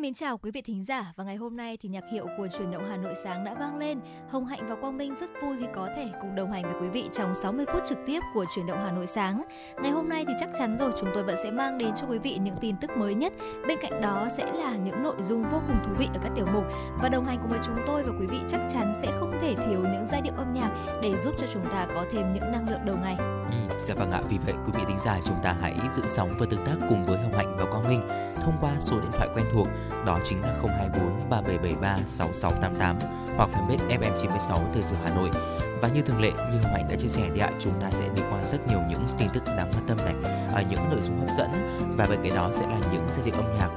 Xin mến chào quý vị thính giả và ngày hôm nay thì nhạc hiệu của truyền động Hà Nội sáng đã vang lên. Hồng Hạnh và Quang Minh rất vui khi có thể cùng đồng hành với quý vị trong 60 phút trực tiếp của truyền động Hà Nội sáng. Ngày hôm nay thì chắc chắn rồi chúng tôi vẫn sẽ mang đến cho quý vị những tin tức mới nhất. Bên cạnh đó sẽ là những nội dung vô cùng thú vị ở các tiểu mục và đồng hành cùng với chúng tôi và quý vị chắc chắn sẽ không thể thiếu những giai điệu âm nhạc để giúp cho chúng ta có thêm những năng lượng đầu ngày. Ừ, dạ vâng ạ, vì vậy quý vị thính giả chúng ta hãy giữ sóng và tương tác cùng với Hồng Hạnh và Quang Minh thông qua số điện thoại quen thuộc đó chính là 024 3773 6688 hoặc fanpage FM96 Thời sự Hà Nội. Và như thường lệ, như Mạnh đã chia sẻ thì ạ, chúng ta sẽ đi qua rất nhiều những tin tức đáng quan tâm này, ở những nội dung hấp dẫn và bên cạnh đó sẽ là những giai điệu âm nhạc.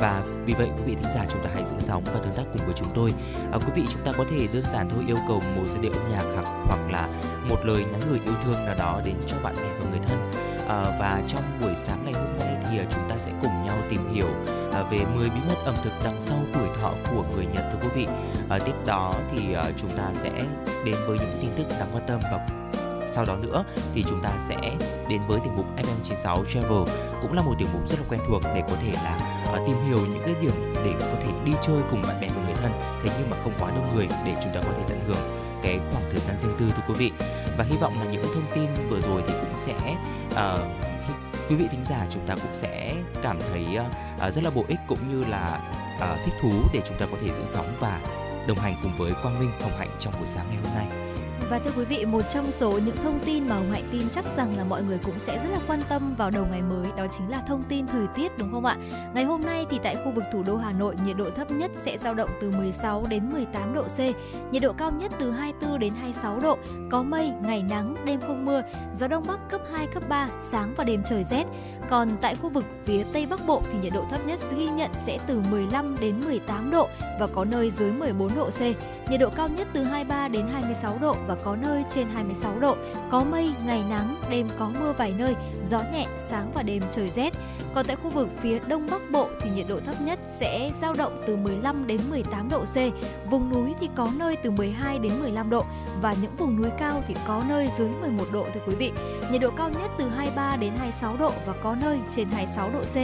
Và vì vậy quý vị thính giả chúng ta hãy giữ sóng và tương tác cùng với chúng tôi. À, quý vị chúng ta có thể đơn giản thôi yêu cầu một giai điệu âm nhạc hoặc hoặc là một lời nhắn gửi yêu thương nào đó đến cho bạn bè và người thân à, và trong buổi sáng ngày hôm nay thì ờ, chúng ta sẽ cùng nhau tìm hiểu à, về 10 bí mật ẩm thực đằng sau tuổi thọ của người Nhật thưa quý vị. À, tiếp đó thì à, chúng ta sẽ đến với những tin tức đáng quan tâm và sau đó nữa thì chúng ta sẽ đến với tiểu mục FM96 Travel cũng là một tiểu mục rất là quen thuộc để có thể là uh, tìm hiểu những cái điểm để có thể đi chơi cùng bạn bè và người thân thế nhưng mà không quá đông người để chúng ta có thể tận hưởng cái khoảng thời gian riêng tư thưa quý vị và hy vọng là những thông tin vừa rồi thì cũng sẽ uh, quý vị thính giả chúng ta cũng sẽ cảm thấy uh, rất là bổ ích cũng như là uh, thích thú để chúng ta có thể giữ sóng và đồng hành cùng với Quang Minh Hồng Hạnh trong buổi sáng ngày hôm nay. Và thưa quý vị, một trong số những thông tin mà Hồng Hạnh tin chắc rằng là mọi người cũng sẽ rất là quan tâm vào đầu ngày mới đó chính là thông tin thời tiết đúng không ạ? Ngày hôm nay thì tại khu vực thủ đô Hà Nội nhiệt độ thấp nhất sẽ dao động từ 16 đến 18 độ C, nhiệt độ cao nhất từ 24 đến 26 độ, có mây, ngày nắng, đêm không mưa, gió đông bắc cấp 2 cấp 3, sáng và đêm trời rét. Còn tại khu vực phía Tây Bắc Bộ thì nhiệt độ thấp nhất ghi nhận sẽ từ 15 đến 18 độ và có nơi dưới 14 độ C, nhiệt độ cao nhất từ 23 đến 26 độ và và có nơi trên 26 độ, có mây, ngày nắng, đêm có mưa vài nơi, gió nhẹ, sáng và đêm trời rét. Còn tại khu vực phía Đông Bắc Bộ thì nhiệt độ thấp nhất sẽ dao động từ 15 đến 18 độ C, vùng núi thì có nơi từ 12 đến 15 độ và những vùng núi cao thì có nơi dưới 11 độ thưa quý vị. Nhiệt độ cao nhất từ 23 đến 26 độ và có nơi trên 26 độ C.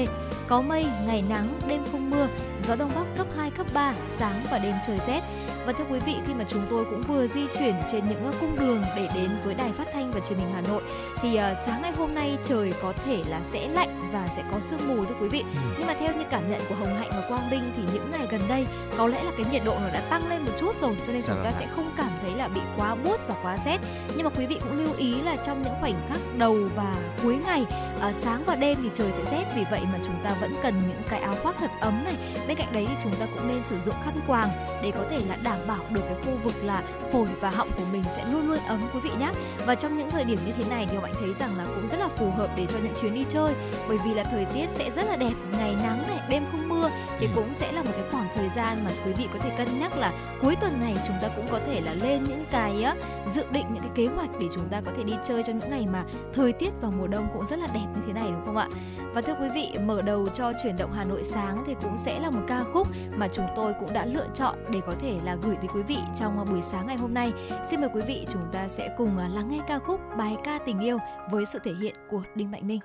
Có mây, ngày nắng, đêm không mưa, gió đông bắc cấp 2 cấp 3, sáng và đêm trời rét. Và thưa quý vị, khi mà chúng tôi cũng vừa di chuyển trên những cung đường để đến với đài phát thanh và truyền hình Hà Nội thì uh, sáng ngày hôm nay trời có thể là sẽ lạnh và sẽ có sương mù thưa quý vị. Ừ. Nhưng mà theo như cảm nhận của Hồng Hạnh và Quang Minh thì những ngày gần đây có lẽ là cái nhiệt độ nó đã tăng lên một chút rồi cho nên chúng ta sẽ không cảm thấy là bị quá buốt và quá rét. Nhưng mà quý vị cũng lưu ý là trong những khoảnh khắc đầu và cuối ngày uh, sáng và đêm thì trời sẽ rét vì vậy mà chúng ta vẫn cần những cái áo khoác thật ấm này. Bên cạnh đấy thì chúng ta cũng nên sử dụng khăn quàng để có thể là đảm bảo được cái khu vực là phổi và họng của mình sẽ luôn luôn ấm quý vị nhé và trong những thời điểm như thế này thì bạn thấy rằng là cũng rất là phù hợp để cho những chuyến đi chơi bởi vì là thời tiết sẽ rất là đẹp ngày nắng này đêm không mưa thì ừ. cũng sẽ là một cái khoảng thời gian mà quý vị có thể cân nhắc là cuối tuần này chúng ta cũng có thể là lên những cái dự định, những cái kế hoạch để chúng ta có thể đi chơi trong những ngày mà thời tiết vào mùa đông cũng rất là đẹp như thế này, đúng không ạ? Và thưa quý vị, mở đầu cho chuyển động Hà Nội sáng thì cũng sẽ là một ca khúc mà chúng tôi cũng đã lựa chọn để có thể là gửi tới quý vị trong à, buổi sáng ngày hôm nay. Xin mời quý vị chúng ta sẽ cùng à, lắng nghe ca khúc bài ca tình yêu với sự thể hiện của Đinh Mạnh Ninh.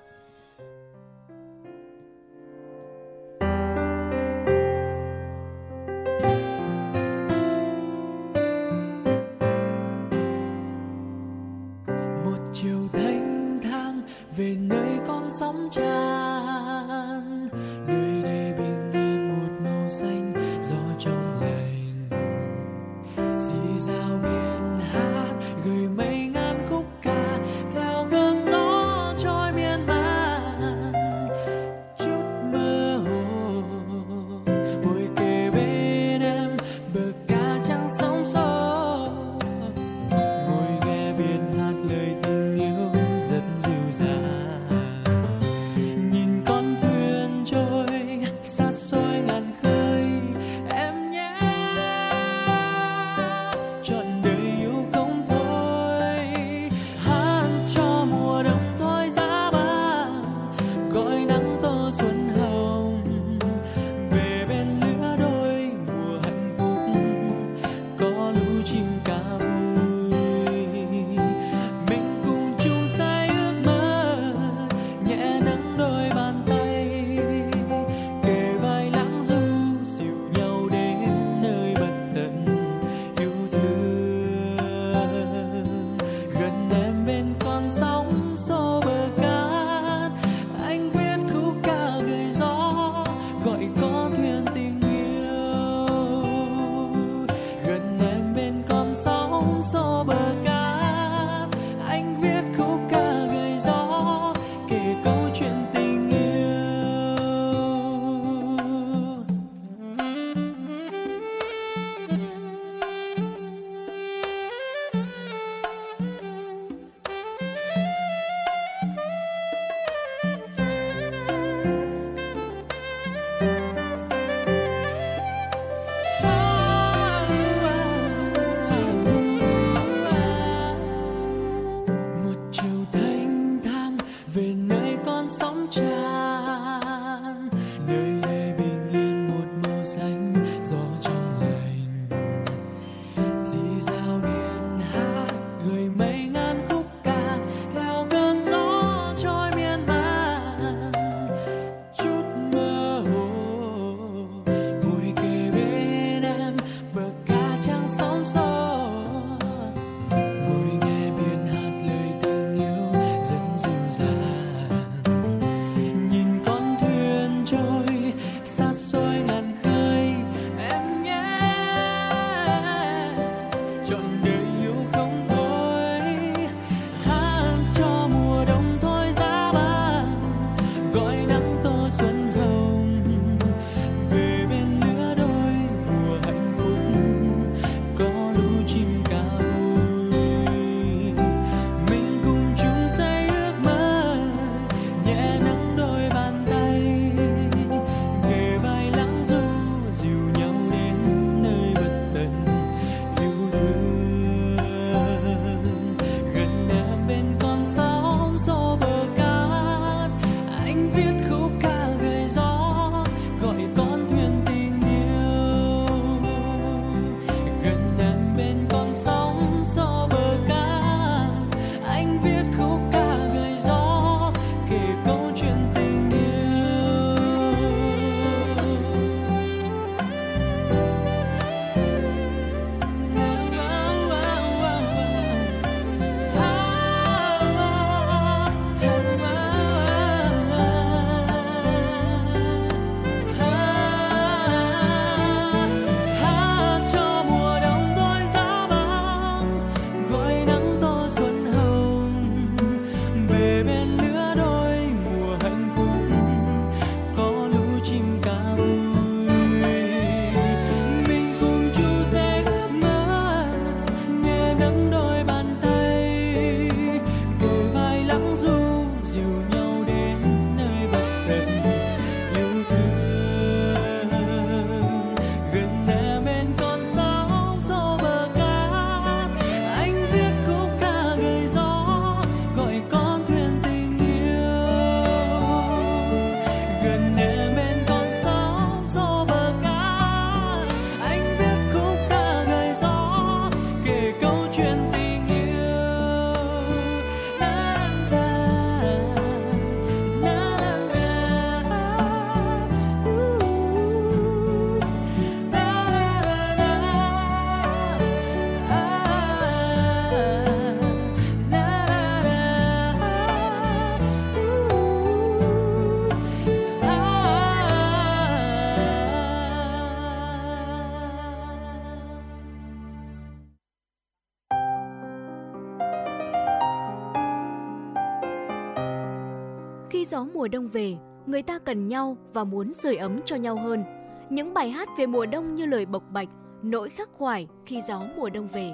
Gió mùa đông về, người ta cần nhau và muốn sưởi ấm cho nhau hơn. Những bài hát về mùa đông như lời bộc bạch, nỗi khắc khoải khi gió mùa đông về.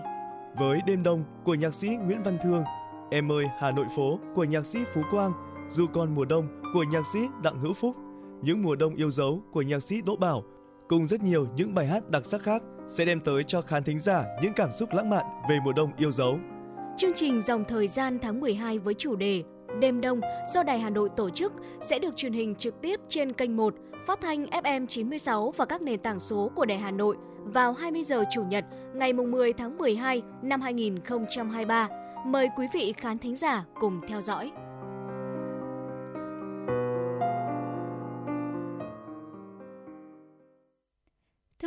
Với đêm đông của nhạc sĩ Nguyễn Văn Thương, Em ơi Hà Nội phố của nhạc sĩ Phú Quang, Du con mùa đông của nhạc sĩ Đặng Hữu Phúc, Những mùa đông yêu dấu của nhạc sĩ Đỗ Bảo, cùng rất nhiều những bài hát đặc sắc khác sẽ đem tới cho khán thính giả những cảm xúc lãng mạn về mùa đông yêu dấu. Chương trình dòng thời gian tháng 12 với chủ đề Đêm Đông do Đài Hà Nội tổ chức sẽ được truyền hình trực tiếp trên kênh 1, phát thanh FM 96 và các nền tảng số của Đài Hà Nội vào 20 giờ Chủ nhật ngày 10 tháng 12 năm 2023. Mời quý vị khán thính giả cùng theo dõi.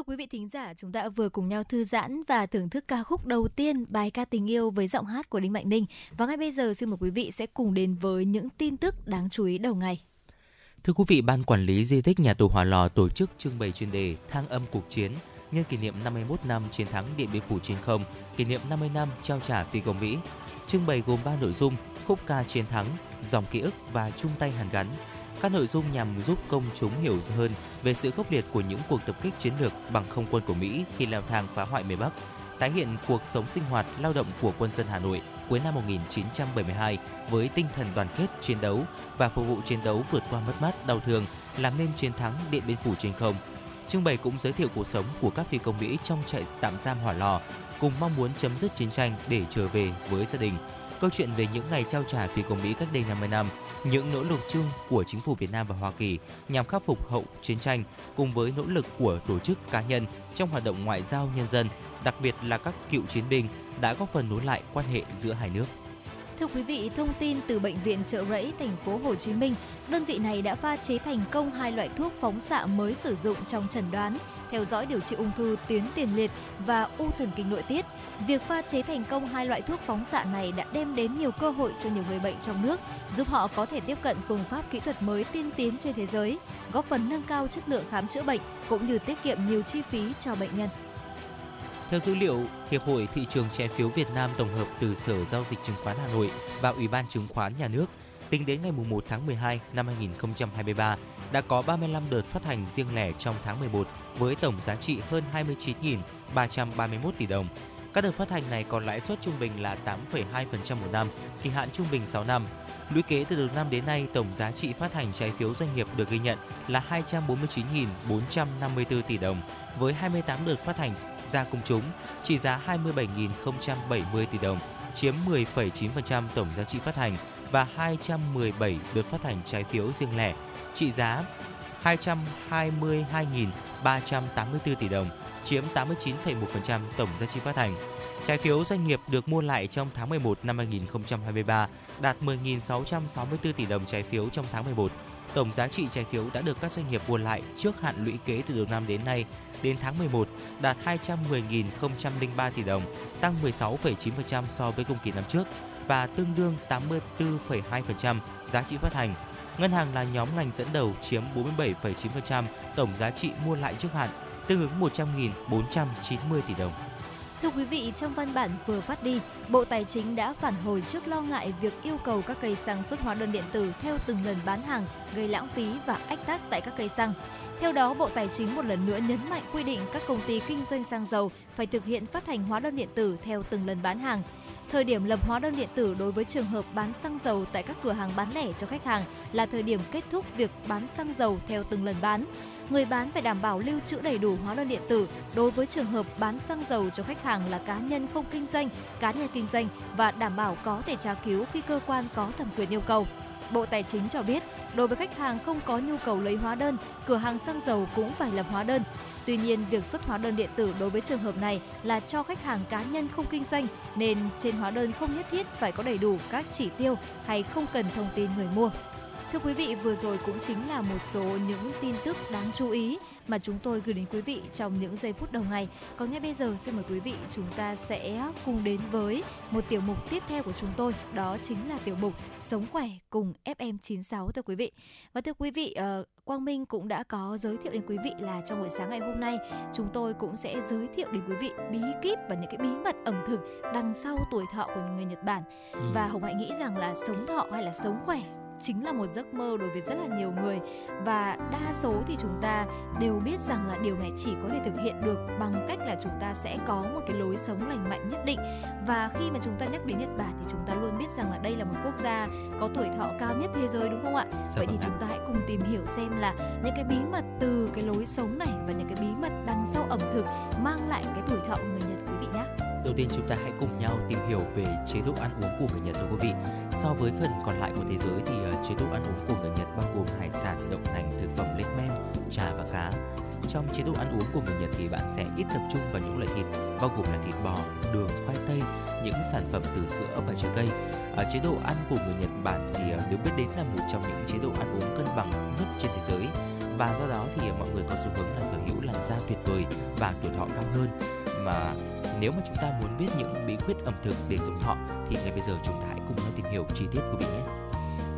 Thưa quý vị thính giả, chúng ta vừa cùng nhau thư giãn và thưởng thức ca khúc đầu tiên bài ca tình yêu với giọng hát của Đinh Mạnh Ninh. Và ngay bây giờ xin mời quý vị sẽ cùng đến với những tin tức đáng chú ý đầu ngày. Thưa quý vị, Ban Quản lý Di tích Nhà tù hòa Lò tổ chức trưng bày chuyên đề Thang âm cuộc chiến nhân kỷ niệm 51 năm chiến thắng Điện Biên Phủ trên không, kỷ niệm 50 năm trao trả phi công Mỹ. Trưng bày gồm 3 nội dung: khúc ca chiến thắng, dòng ký ức và chung tay hàn gắn. Các nội dung nhằm giúp công chúng hiểu hơn về sự khốc liệt của những cuộc tập kích chiến lược bằng không quân của Mỹ khi leo thang phá hoại miền Bắc, tái hiện cuộc sống sinh hoạt lao động của quân dân Hà Nội cuối năm 1972 với tinh thần đoàn kết chiến đấu và phục vụ chiến đấu vượt qua mất mát đau thương làm nên chiến thắng Điện Biên Phủ trên không. Trưng bày cũng giới thiệu cuộc sống của các phi công Mỹ trong trại tạm giam Hỏa Lò, cùng mong muốn chấm dứt chiến tranh để trở về với gia đình. Câu chuyện về những ngày trao trả phi công Mỹ cách đây 50 năm, những nỗ lực chung của chính phủ Việt Nam và Hoa Kỳ nhằm khắc phục hậu chiến tranh cùng với nỗ lực của tổ chức cá nhân trong hoạt động ngoại giao nhân dân, đặc biệt là các cựu chiến binh đã góp phần nối lại quan hệ giữa hai nước. Thưa quý vị, thông tin từ bệnh viện Trợ Rẫy thành phố Hồ Chí Minh, đơn vị này đã pha chế thành công hai loại thuốc phóng xạ mới sử dụng trong chẩn đoán, theo dõi điều trị ung thư tuyến tiền liệt và u thần kinh nội tiết. Việc pha chế thành công hai loại thuốc phóng xạ này đã đem đến nhiều cơ hội cho nhiều người bệnh trong nước, giúp họ có thể tiếp cận phương pháp kỹ thuật mới tiên tiến trên thế giới, góp phần nâng cao chất lượng khám chữa bệnh cũng như tiết kiệm nhiều chi phí cho bệnh nhân. Theo dữ liệu Hiệp hội Thị trường trái phiếu Việt Nam tổng hợp từ Sở Giao dịch Chứng khoán Hà Nội và Ủy ban Chứng khoán Nhà nước, tính đến ngày 1 tháng 12 năm 2023, đã có 35 đợt phát hành riêng lẻ trong tháng 11 với tổng giá trị hơn 29.331 tỷ đồng. Các đợt phát hành này có lãi suất trung bình là 8,2% một năm, kỳ hạn trung bình 6 năm. Lũy kế từ đầu năm đến nay, tổng giá trị phát hành trái phiếu doanh nghiệp được ghi nhận là 249.454 tỷ đồng, với 28 đợt phát hành ra công chúng trị giá 27.070 tỷ đồng, chiếm 10,9% tổng giá trị phát hành và 217 đợt phát hành trái phiếu riêng lẻ trị giá 222.384 tỷ đồng, chiếm 89,1% tổng giá trị phát hành. Trái phiếu doanh nghiệp được mua lại trong tháng 11 năm 2023 đạt 10.664 tỷ đồng trái phiếu trong tháng 11. Tổng giá trị trái phiếu đã được các doanh nghiệp mua lại trước hạn lũy kế từ đầu năm đến nay đến tháng 11 đạt 210.003 tỷ đồng, tăng 16,9% so với cùng kỳ năm trước và tương đương 84,2% giá trị phát hành. Ngân hàng là nhóm ngành dẫn đầu chiếm 47,9% tổng giá trị mua lại trước hạn, tương ứng 100.490 tỷ đồng. Thưa quý vị, trong văn bản vừa phát đi, Bộ Tài chính đã phản hồi trước lo ngại việc yêu cầu các cây xăng xuất hóa đơn điện tử theo từng lần bán hàng gây lãng phí và ách tắc tại các cây xăng. Theo đó, Bộ Tài chính một lần nữa nhấn mạnh quy định các công ty kinh doanh xăng dầu phải thực hiện phát hành hóa đơn điện tử theo từng lần bán hàng. Thời điểm lập hóa đơn điện tử đối với trường hợp bán xăng dầu tại các cửa hàng bán lẻ cho khách hàng là thời điểm kết thúc việc bán xăng dầu theo từng lần bán. Người bán phải đảm bảo lưu trữ đầy đủ hóa đơn điện tử đối với trường hợp bán xăng dầu cho khách hàng là cá nhân không kinh doanh, cá nhân kinh doanh và đảm bảo có thể tra cứu khi cơ quan có thẩm quyền yêu cầu. Bộ Tài chính cho biết, đối với khách hàng không có nhu cầu lấy hóa đơn, cửa hàng xăng dầu cũng phải lập hóa đơn. Tuy nhiên, việc xuất hóa đơn điện tử đối với trường hợp này là cho khách hàng cá nhân không kinh doanh nên trên hóa đơn không nhất thiết phải có đầy đủ các chỉ tiêu hay không cần thông tin người mua. Thưa quý vị, vừa rồi cũng chính là một số những tin tức đáng chú ý mà chúng tôi gửi đến quý vị trong những giây phút đầu ngày. Còn ngay bây giờ xin mời quý vị chúng ta sẽ cùng đến với một tiểu mục tiếp theo của chúng tôi, đó chính là tiểu mục Sống khỏe cùng FM96 thưa quý vị. Và thưa quý vị, uh, Quang Minh cũng đã có giới thiệu đến quý vị là trong buổi sáng ngày hôm nay chúng tôi cũng sẽ giới thiệu đến quý vị bí kíp và những cái bí mật ẩm thực đằng sau tuổi thọ của người Nhật Bản. Ừ. Và Hồng Hạnh nghĩ rằng là sống thọ hay là sống khỏe chính là một giấc mơ đối với rất là nhiều người và đa số thì chúng ta đều biết rằng là điều này chỉ có thể thực hiện được bằng cách là chúng ta sẽ có một cái lối sống lành mạnh nhất định và khi mà chúng ta nhắc đến Nhật Bản thì chúng ta luôn biết rằng là đây là một quốc gia có tuổi thọ cao nhất thế giới đúng không ạ? Dạ Vậy thì vâng chúng ta hãy cùng tìm hiểu xem là những cái bí mật từ cái lối sống này và những cái bí mật đằng sau ẩm thực mang lại cái tuổi thọ của người Nhật. Đầu tiên chúng ta hãy cùng nhau tìm hiểu về chế độ ăn uống của người Nhật thưa quý vị. So với phần còn lại của thế giới thì ờ, chế độ ăn uống của người Nhật bao gồm hải sản, đậu nành, thực phẩm lên men, trà và cá. Trong chế độ ăn uống của người Nhật thì bạn sẽ ít tập trung vào những loại thịt bao gồm là thịt bò, đường, khoai tây, những sản phẩm từ sữa và trái cây. Ở chế độ ăn của người Nhật Bản thì ờ, được biết đến là một trong những chế độ ăn uống cân bằng nhất trên thế giới và do đó thì mọi người có xu hướng là sở hữu làn da tuyệt vời và tuổi thọ cao hơn mà nếu mà chúng ta muốn biết những bí quyết ẩm thực để sống thọ, thì ngay bây giờ chúng ta hãy cùng nhau tìm hiểu chi tiết của vị nhé.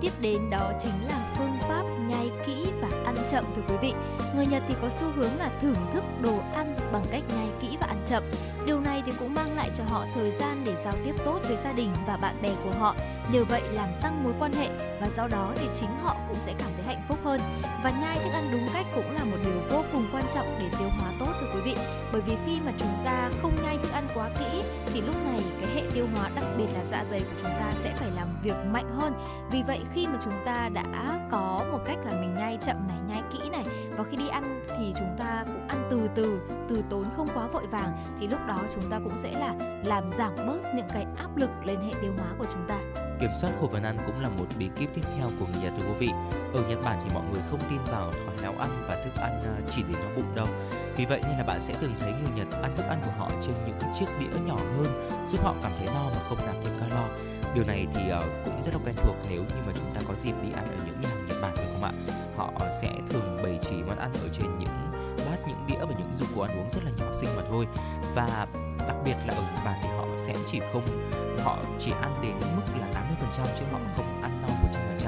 Tiếp đến đó chính là phương pháp nhai kỹ và ăn chậm thưa quý vị. Người Nhật thì có xu hướng là thưởng thức đồ ăn bằng cách nhai kỹ và ăn chậm. Điều này thì cũng mang lại cho họ thời gian để giao tiếp tốt với gia đình và bạn bè của họ. Nhờ vậy làm tăng mối quan hệ và do đó thì chính họ cũng sẽ cảm thấy hạnh phúc hơn. Và nhai thức ăn đúng cách cũng là một điều vô cùng quan trọng để tiêu hóa tốt thưa quý vị. Bởi vì khi mà chúng ta không nhai thức ăn quá kỹ thì lúc này cái hệ tiêu hóa đặc biệt là dạ dày của chúng ta sẽ phải làm việc mạnh hơn. Vì vậy khi mà chúng ta đã có một cách là mình nhai chậm này, nhai kỹ này và khi đi ăn thì chúng ta cũng ăn từ từ, từ tốn không quá vội vàng thì lúc đó chúng ta cũng sẽ là làm giảm bớt những cái áp lực lên hệ tiêu hóa của chúng ta kiểm soát khẩu phần ăn cũng là một bí kíp tiếp theo của người Nhật thưa quý vị. Ở Nhật Bản thì mọi người không tin vào thói nấu ăn và thức ăn à, chỉ để no bụng đâu. Vì vậy nên là bạn sẽ thường thấy người Nhật ăn thức ăn của họ trên những chiếc đĩa nhỏ hơn, giúp họ cảm thấy no mà không nạp thêm calo. Điều này thì à, cũng rất là quen thuộc nếu như mà chúng ta có dịp đi ăn ở những nhà hàng Nhật Bản phải không ạ? Họ sẽ thường bày trí món ăn ở trên những bát, những đĩa và những dụng cụ ăn uống rất là nhỏ xinh mà thôi. Và đặc biệt là ở Nhật Bản thì họ sẽ chỉ không họ chỉ ăn đến mức là 80% chứ họ không ăn no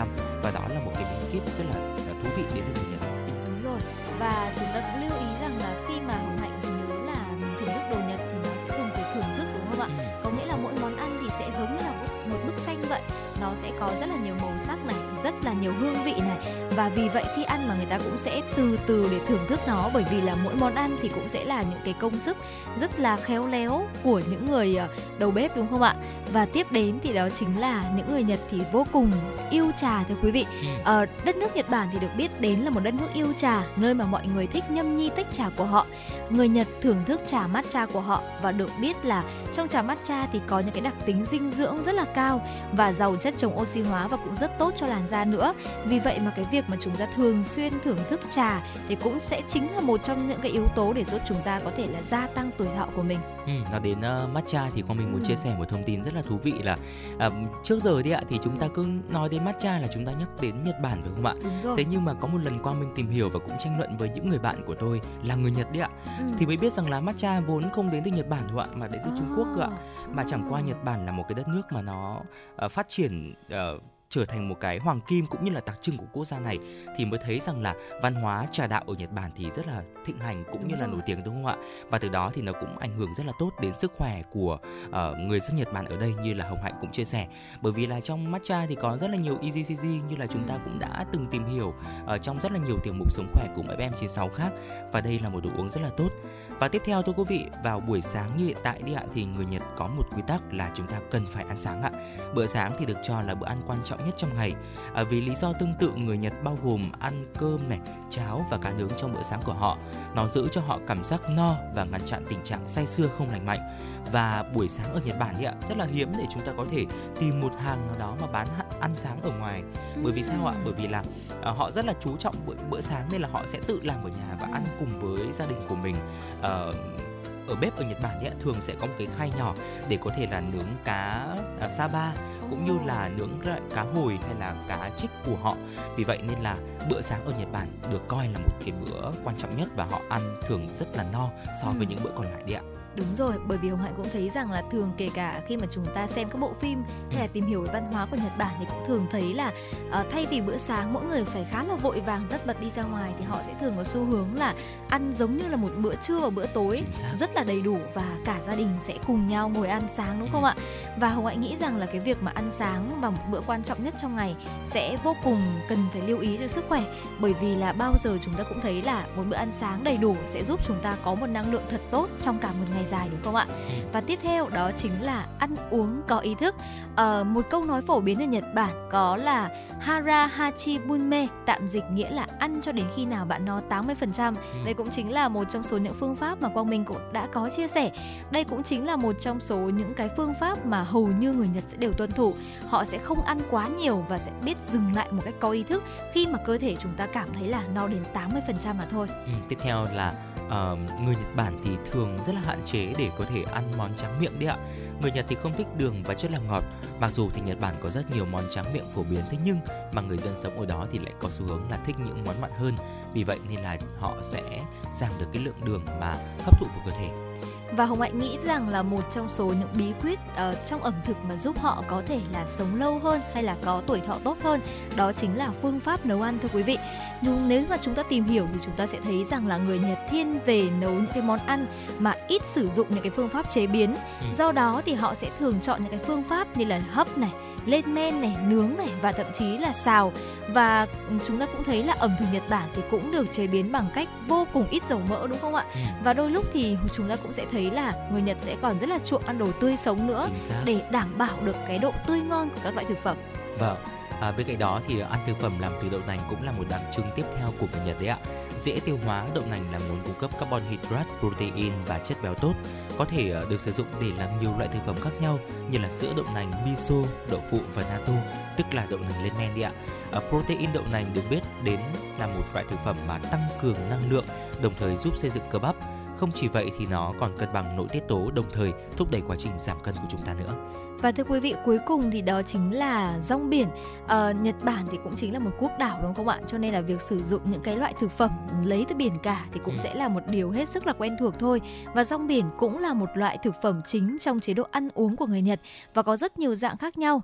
100% và đó là một cái bí kíp rất là, là thú vị đến từ người Nhật. Đúng rồi. Và chúng ta cũng lưu ý rằng là khi mà Hồng Hạnh nhớ là mình thưởng thức đồ Nhật thì nó sẽ dùng từ thưởng thức đúng không ạ? Ừ. Có nghĩa là mỗi món ăn thì sẽ giống như là một bức tranh vậy nó sẽ có rất là nhiều màu sắc này rất là nhiều hương vị này và vì vậy khi ăn mà người ta cũng sẽ từ từ để thưởng thức nó bởi vì là mỗi món ăn thì cũng sẽ là những cái công sức rất là khéo léo của những người ờ, đầu bếp đúng không ạ? Và tiếp đến thì đó chính là những người Nhật thì vô cùng yêu trà thưa quý vị. Ờ, đất nước Nhật Bản thì được biết đến là một đất nước yêu trà nơi mà mọi người thích nhâm nhi tách trà của họ. Người Nhật thưởng thức trà matcha của họ và được biết là trong trà matcha thì có những cái đặc tính dinh dưỡng rất là cao và giàu chất chống oxy hóa và cũng rất tốt cho làn da nữa. Vì vậy mà cái việc mà chúng ta thường xuyên thưởng thức trà thì cũng sẽ chính là một trong những cái yếu tố để giúp chúng ta có thể là gia tăng tuổi thọ của mình. Ừ, nói đến uh, matcha thì con mình muốn ừ. chia sẻ một thông tin rất là thú vị là uh, trước giờ đi ạ thì chúng ta cứ nói đến matcha là chúng ta nhắc đến Nhật Bản phải không ạ? Thế nhưng mà có một lần qua mình tìm hiểu và cũng tranh luận với những người bạn của tôi là người Nhật đấy ạ. Ừ. Thì mới biết rằng là matcha vốn không đến từ Nhật Bản thôi ạ mà đến từ à. Trung Quốc cơ ạ. Mà chẳng qua Nhật Bản là một cái đất nước mà nó uh, phát triển uh, trở thành một cái hoàng kim cũng như là đặc trưng của quốc gia này thì mới thấy rằng là văn hóa trà đạo ở Nhật Bản thì rất là thịnh hành cũng đúng như rồi. là nổi tiếng đúng không ạ? Và từ đó thì nó cũng ảnh hưởng rất là tốt đến sức khỏe của uh, người dân Nhật Bản ở đây như là Hồng Hạnh cũng chia sẻ. Bởi vì là trong matcha thì có rất là nhiều EGCG như là chúng ta cũng đã từng tìm hiểu ở trong rất là nhiều tiểu mục sống khỏe của FM96 khác và đây là một đồ uống rất là tốt. Và tiếp theo thưa quý vị, vào buổi sáng như hiện tại đi ạ thì người Nhật có một quy tắc là chúng ta cần phải ăn sáng ạ. Bữa sáng thì được cho là bữa ăn quan trọng nhất trong ngày. À, vì lý do tương tự người Nhật bao gồm ăn cơm này, cháo và cá nướng trong bữa sáng của họ. Nó giữ cho họ cảm giác no và ngăn chặn tình trạng say sưa không lành mạnh và buổi sáng ở Nhật Bản thì ạ rất là hiếm để chúng ta có thể tìm một hàng nào đó mà bán ăn sáng ở ngoài. Bởi vì sao ạ? Bởi vì là uh, họ rất là chú trọng bữa bữa sáng nên là họ sẽ tự làm ở nhà và ăn cùng với gia đình của mình. Uh, ở bếp ở Nhật Bản ấy, thường sẽ có một cái khay nhỏ để có thể là nướng cá à, saba cũng như là nướng lại cá hồi hay là cá trích của họ. Vì vậy nên là bữa sáng ở Nhật Bản được coi là một cái bữa quan trọng nhất và họ ăn thường rất là no so với những bữa còn lại đi ạ Đúng rồi, bởi vì Hồng Hạnh cũng thấy rằng là thường kể cả khi mà chúng ta xem các bộ phim hay là tìm hiểu về văn hóa của Nhật Bản thì cũng thường thấy là uh, thay vì bữa sáng mỗi người phải khá là vội vàng tất bật đi ra ngoài thì họ sẽ thường có xu hướng là ăn giống như là một bữa trưa và bữa tối rất là đầy đủ và cả gia đình sẽ cùng nhau ngồi ăn sáng đúng không ừ. ạ? Và Hồng Hạnh nghĩ rằng là cái việc mà ăn sáng vào một bữa quan trọng nhất trong ngày sẽ vô cùng cần phải lưu ý cho sức khỏe bởi vì là bao giờ chúng ta cũng thấy là một bữa ăn sáng đầy đủ sẽ giúp chúng ta có một năng lượng thật tốt trong cả một ngày dài đúng không ạ? Ừ. Và tiếp theo đó chính là ăn uống có ý thức. À, một câu nói phổ biến ở Nhật Bản có là hara hachi bunme tạm dịch nghĩa là ăn cho đến khi nào bạn no 80%. Ừ. Đây cũng chính là một trong số những phương pháp mà Quang Minh cũng đã có chia sẻ. Đây cũng chính là một trong số những cái phương pháp mà hầu như người Nhật sẽ đều tuân thủ. Họ sẽ không ăn quá nhiều và sẽ biết dừng lại một cách có ý thức khi mà cơ thể chúng ta cảm thấy là no đến 80% mà thôi. Ừ, tiếp theo là uh, người Nhật Bản thì thường rất là hạn chế để có thể ăn món tráng miệng đấy ạ. Người Nhật thì không thích đường và chất làm ngọt. Mặc dù thì Nhật Bản có rất nhiều món tráng miệng phổ biến thế nhưng mà người dân sống ở đó thì lại có xu hướng là thích những món mặn hơn. Vì vậy nên là họ sẽ giảm được cái lượng đường mà hấp thụ vào cơ thể và Hồng Hạnh nghĩ rằng là một trong số những bí quyết uh, trong ẩm thực mà giúp họ có thể là sống lâu hơn hay là có tuổi thọ tốt hơn đó chính là phương pháp nấu ăn thưa quý vị nhưng nếu mà chúng ta tìm hiểu thì chúng ta sẽ thấy rằng là người Nhật thiên về nấu những cái món ăn mà ít sử dụng những cái phương pháp chế biến ừ. do đó thì họ sẽ thường chọn những cái phương pháp như là hấp này lên men này nướng này và thậm chí là xào. Và chúng ta cũng thấy là ẩm thực Nhật Bản thì cũng được chế biến bằng cách vô cùng ít dầu mỡ đúng không ạ? Ừ. và đôi lúc thì chúng ta cũng sẽ thấy là người Nhật sẽ còn rất là chuộng ăn đồ tươi sống nữa để đảm bảo được cái độ tươi ngon của các loại thực phẩm. Vâng À, bên cạnh đó thì ăn thực phẩm làm từ đậu nành cũng là một đặc trưng tiếp theo của người Nhật đấy ạ. Dễ tiêu hóa, đậu nành là nguồn cung cấp carbon hydrate, protein và chất béo tốt, có thể ờ, được sử dụng để làm nhiều loại thực phẩm khác nhau như là sữa đậu nành, miso, đậu phụ và natto, tức là đậu nành lên men đi ạ. À, protein đậu nành được biết đến là một loại thực phẩm mà tăng cường năng lượng, đồng thời giúp xây dựng cơ bắp. Không chỉ vậy thì nó còn cân bằng nội tiết tố đồng thời thúc đẩy quá trình giảm cân của chúng ta nữa. Và thưa quý vị, cuối cùng thì đó chính là rong biển. À, Nhật Bản thì cũng chính là một quốc đảo đúng không ạ? Cho nên là việc sử dụng những cái loại thực phẩm lấy từ biển cả thì cũng ừ. sẽ là một điều hết sức là quen thuộc thôi. Và rong biển cũng là một loại thực phẩm chính trong chế độ ăn uống của người Nhật và có rất nhiều dạng khác nhau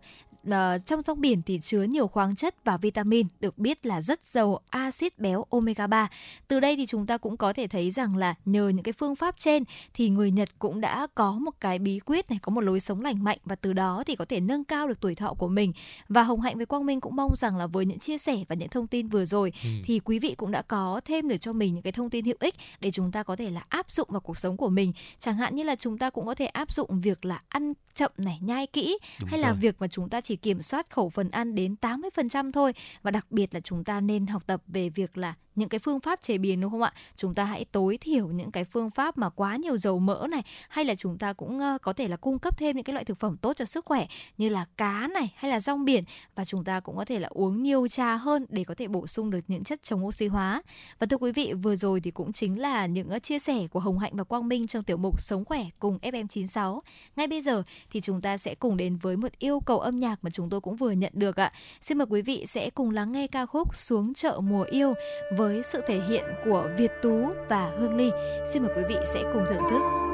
uh, trong rong biển thì chứa nhiều khoáng chất và vitamin, được biết là rất giàu axit béo omega 3. Từ đây thì chúng ta cũng có thể thấy rằng là nhờ những cái phương pháp trên thì người Nhật cũng đã có một cái bí quyết này, có một lối sống lành mạnh và từ đó thì có thể nâng cao được tuổi thọ của mình. Và Hồng Hạnh với Quang Minh cũng mong rằng là với những chia sẻ và những thông tin vừa rồi ừ. thì quý vị cũng đã có thêm được cho mình những cái thông tin hữu ích để chúng ta có thể là áp dụng vào cuộc sống của mình. Chẳng hạn như là chúng ta cũng có thể áp dụng việc là ăn chậm này, nhai kỹ Đúng hay rồi. là việc mà chúng ta chỉ kiểm soát khẩu phần ăn đến 80% thôi. Và đặc biệt là chúng ta nên học tập về việc là những cái phương pháp chế biến đúng không ạ? Chúng ta hãy tối thiểu những cái phương pháp mà quá nhiều dầu mỡ này hay là chúng ta cũng uh, có thể là cung cấp thêm những cái loại thực phẩm tốt cho sức khỏe như là cá này hay là rong biển và chúng ta cũng có thể là uống nhiều trà hơn để có thể bổ sung được những chất chống oxy hóa. Và thưa quý vị, vừa rồi thì cũng chính là những uh, chia sẻ của Hồng Hạnh và Quang Minh trong tiểu mục Sống khỏe cùng FM96. Ngay bây giờ thì chúng ta sẽ cùng đến với một yêu cầu âm nhạc mà chúng tôi cũng vừa nhận được ạ. Xin mời quý vị sẽ cùng lắng nghe ca khúc Xuống chợ mùa yêu với với sự thể hiện của Việt Tú và Hương Ly. Xin mời quý vị sẽ cùng thưởng thức.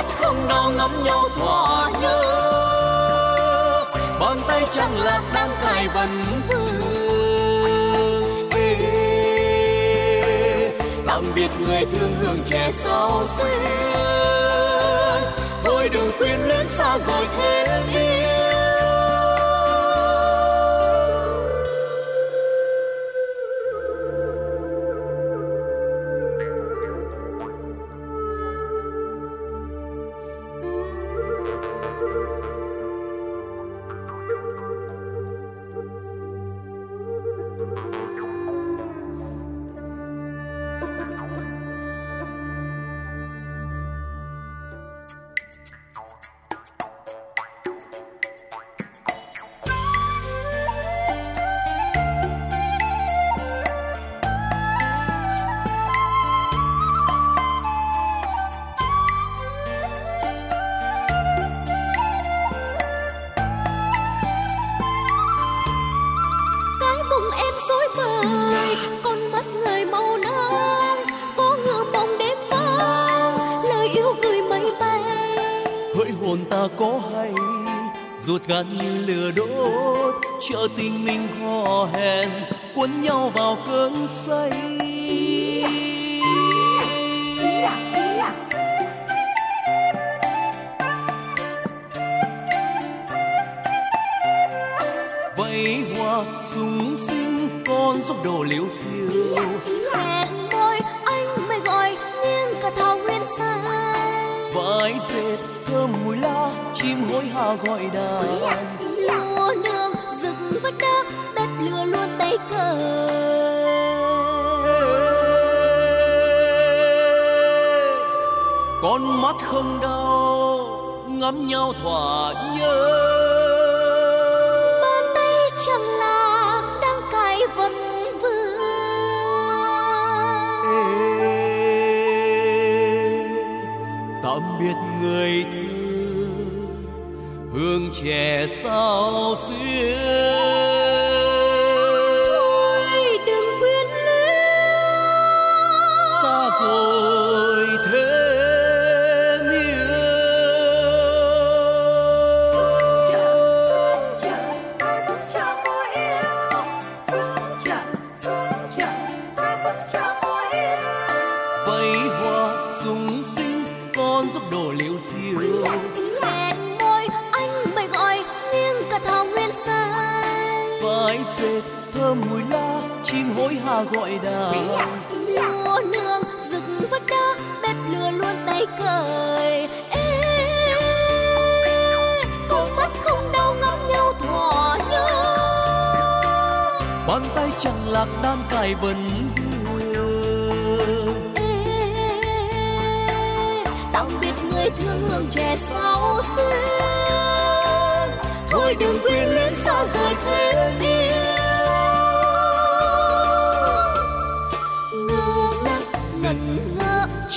Mắt không đau ngắm nhau thỏa nhớ. Bàn tay chẳng lạc đang cài vần vương Ê, tạm biệt người thương hương trẻ sao xuyên thôi đừng quên luyến xa rồi thêm yêu ruột như lửa đốt. Chợ tình mình hò hẹn cuốn nhau vào cơn say. Không đau ngắm nhau thỏa nhớ. Bàn tay chẳng lạc đang cài vần vương tạm biệt người thương hương trẻ sao xuyên hối hả gọi đàn lúa nương dựng vách đá bếp lửa luôn tay cởi. Ê, con mắt không đau ngắm nhau thỏa nhớ. Bàn tay chẳng lạc đan cài vần vương. Ê, tạm biệt người thương hương trẻ sao xuyên thôi đừng quyến luyến xa rời thêm yêu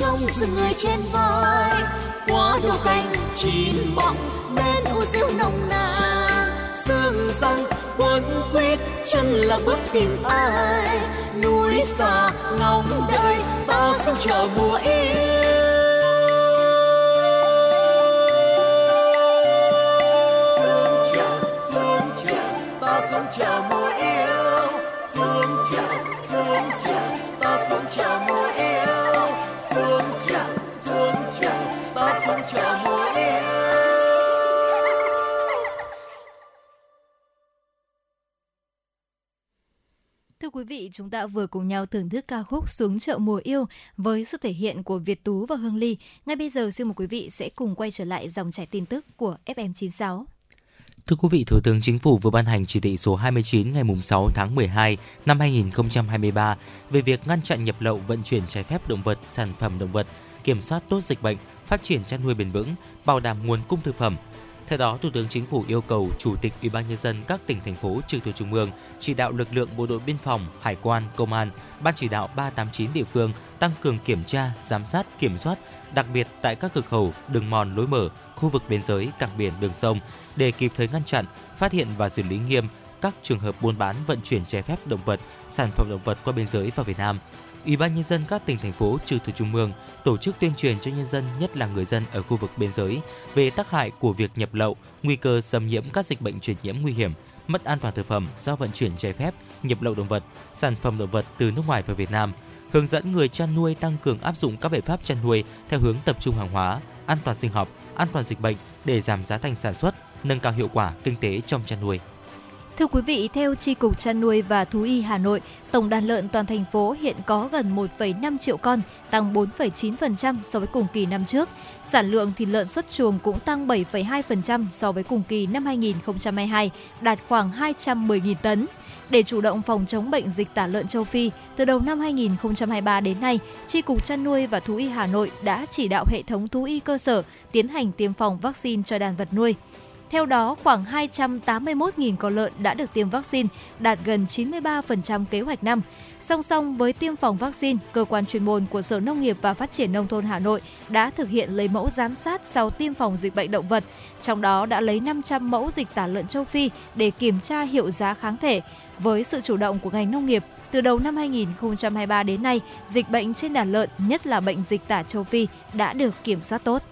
trong rừng người trên vai. Quá đôi cánh chín mọng bên u diêu nồng nàn. Sương răng quấn quýt chân là bước tìm ai. Núi xa, ngóng đợi ta sông chờ mùa yên. Chúng ta vừa cùng nhau thưởng thức ca khúc Xuống chợ mùa yêu với sự thể hiện của Việt Tú và Hương Ly. Ngay bây giờ xin mời quý vị sẽ cùng quay trở lại dòng chảy tin tức của FM96. Thưa quý vị, Thủ tướng Chính phủ vừa ban hành chỉ thị số 29 ngày 6 tháng 12 năm 2023 về việc ngăn chặn nhập lậu vận chuyển trái phép động vật, sản phẩm động vật, kiểm soát tốt dịch bệnh, phát triển chăn nuôi bền vững, bảo đảm nguồn cung thực phẩm. Theo đó, Thủ tướng Chính phủ yêu cầu Chủ tịch Ủy ban nhân dân các tỉnh thành phố trực thuộc trung ương chỉ đạo lực lượng bộ đội biên phòng, hải quan, công an, ban chỉ đạo 389 địa phương tăng cường kiểm tra, giám sát, kiểm soát, đặc biệt tại các cửa khẩu, đường mòn lối mở, khu vực biên giới, cảng biển, đường sông để kịp thời ngăn chặn, phát hiện và xử lý nghiêm các trường hợp buôn bán vận chuyển trái phép động vật, sản phẩm động vật qua biên giới vào Việt Nam. Ủy ban nhân dân các tỉnh thành phố trực thuộc trung ương tổ chức tuyên truyền cho nhân dân, nhất là người dân ở khu vực biên giới về tác hại của việc nhập lậu, nguy cơ xâm nhiễm các dịch bệnh truyền nhiễm nguy hiểm, mất an toàn thực phẩm do vận chuyển trái phép, nhập lậu động vật, sản phẩm động vật từ nước ngoài vào Việt Nam, hướng dẫn người chăn nuôi tăng cường áp dụng các biện pháp chăn nuôi theo hướng tập trung hàng hóa, an toàn sinh học, an toàn dịch bệnh để giảm giá thành sản xuất, nâng cao hiệu quả kinh tế trong chăn nuôi. Thưa quý vị, theo Tri Cục Chăn nuôi và Thú y Hà Nội, tổng đàn lợn toàn thành phố hiện có gần 1,5 triệu con, tăng 4,9% so với cùng kỳ năm trước. Sản lượng thịt lợn xuất chuồng cũng tăng 7,2% so với cùng kỳ năm 2022, đạt khoảng 210.000 tấn. Để chủ động phòng chống bệnh dịch tả lợn châu Phi, từ đầu năm 2023 đến nay, Tri Cục Chăn nuôi và Thú y Hà Nội đã chỉ đạo hệ thống thú y cơ sở tiến hành tiêm phòng vaccine cho đàn vật nuôi. Theo đó, khoảng 281.000 con lợn đã được tiêm vaccine, đạt gần 93% kế hoạch năm. Song song với tiêm phòng vaccine, cơ quan chuyên môn của Sở Nông nghiệp và Phát triển Nông thôn Hà Nội đã thực hiện lấy mẫu giám sát sau tiêm phòng dịch bệnh động vật, trong đó đã lấy 500 mẫu dịch tả lợn châu Phi để kiểm tra hiệu giá kháng thể. Với sự chủ động của ngành nông nghiệp, từ đầu năm 2023 đến nay, dịch bệnh trên đàn lợn, nhất là bệnh dịch tả châu Phi, đã được kiểm soát tốt.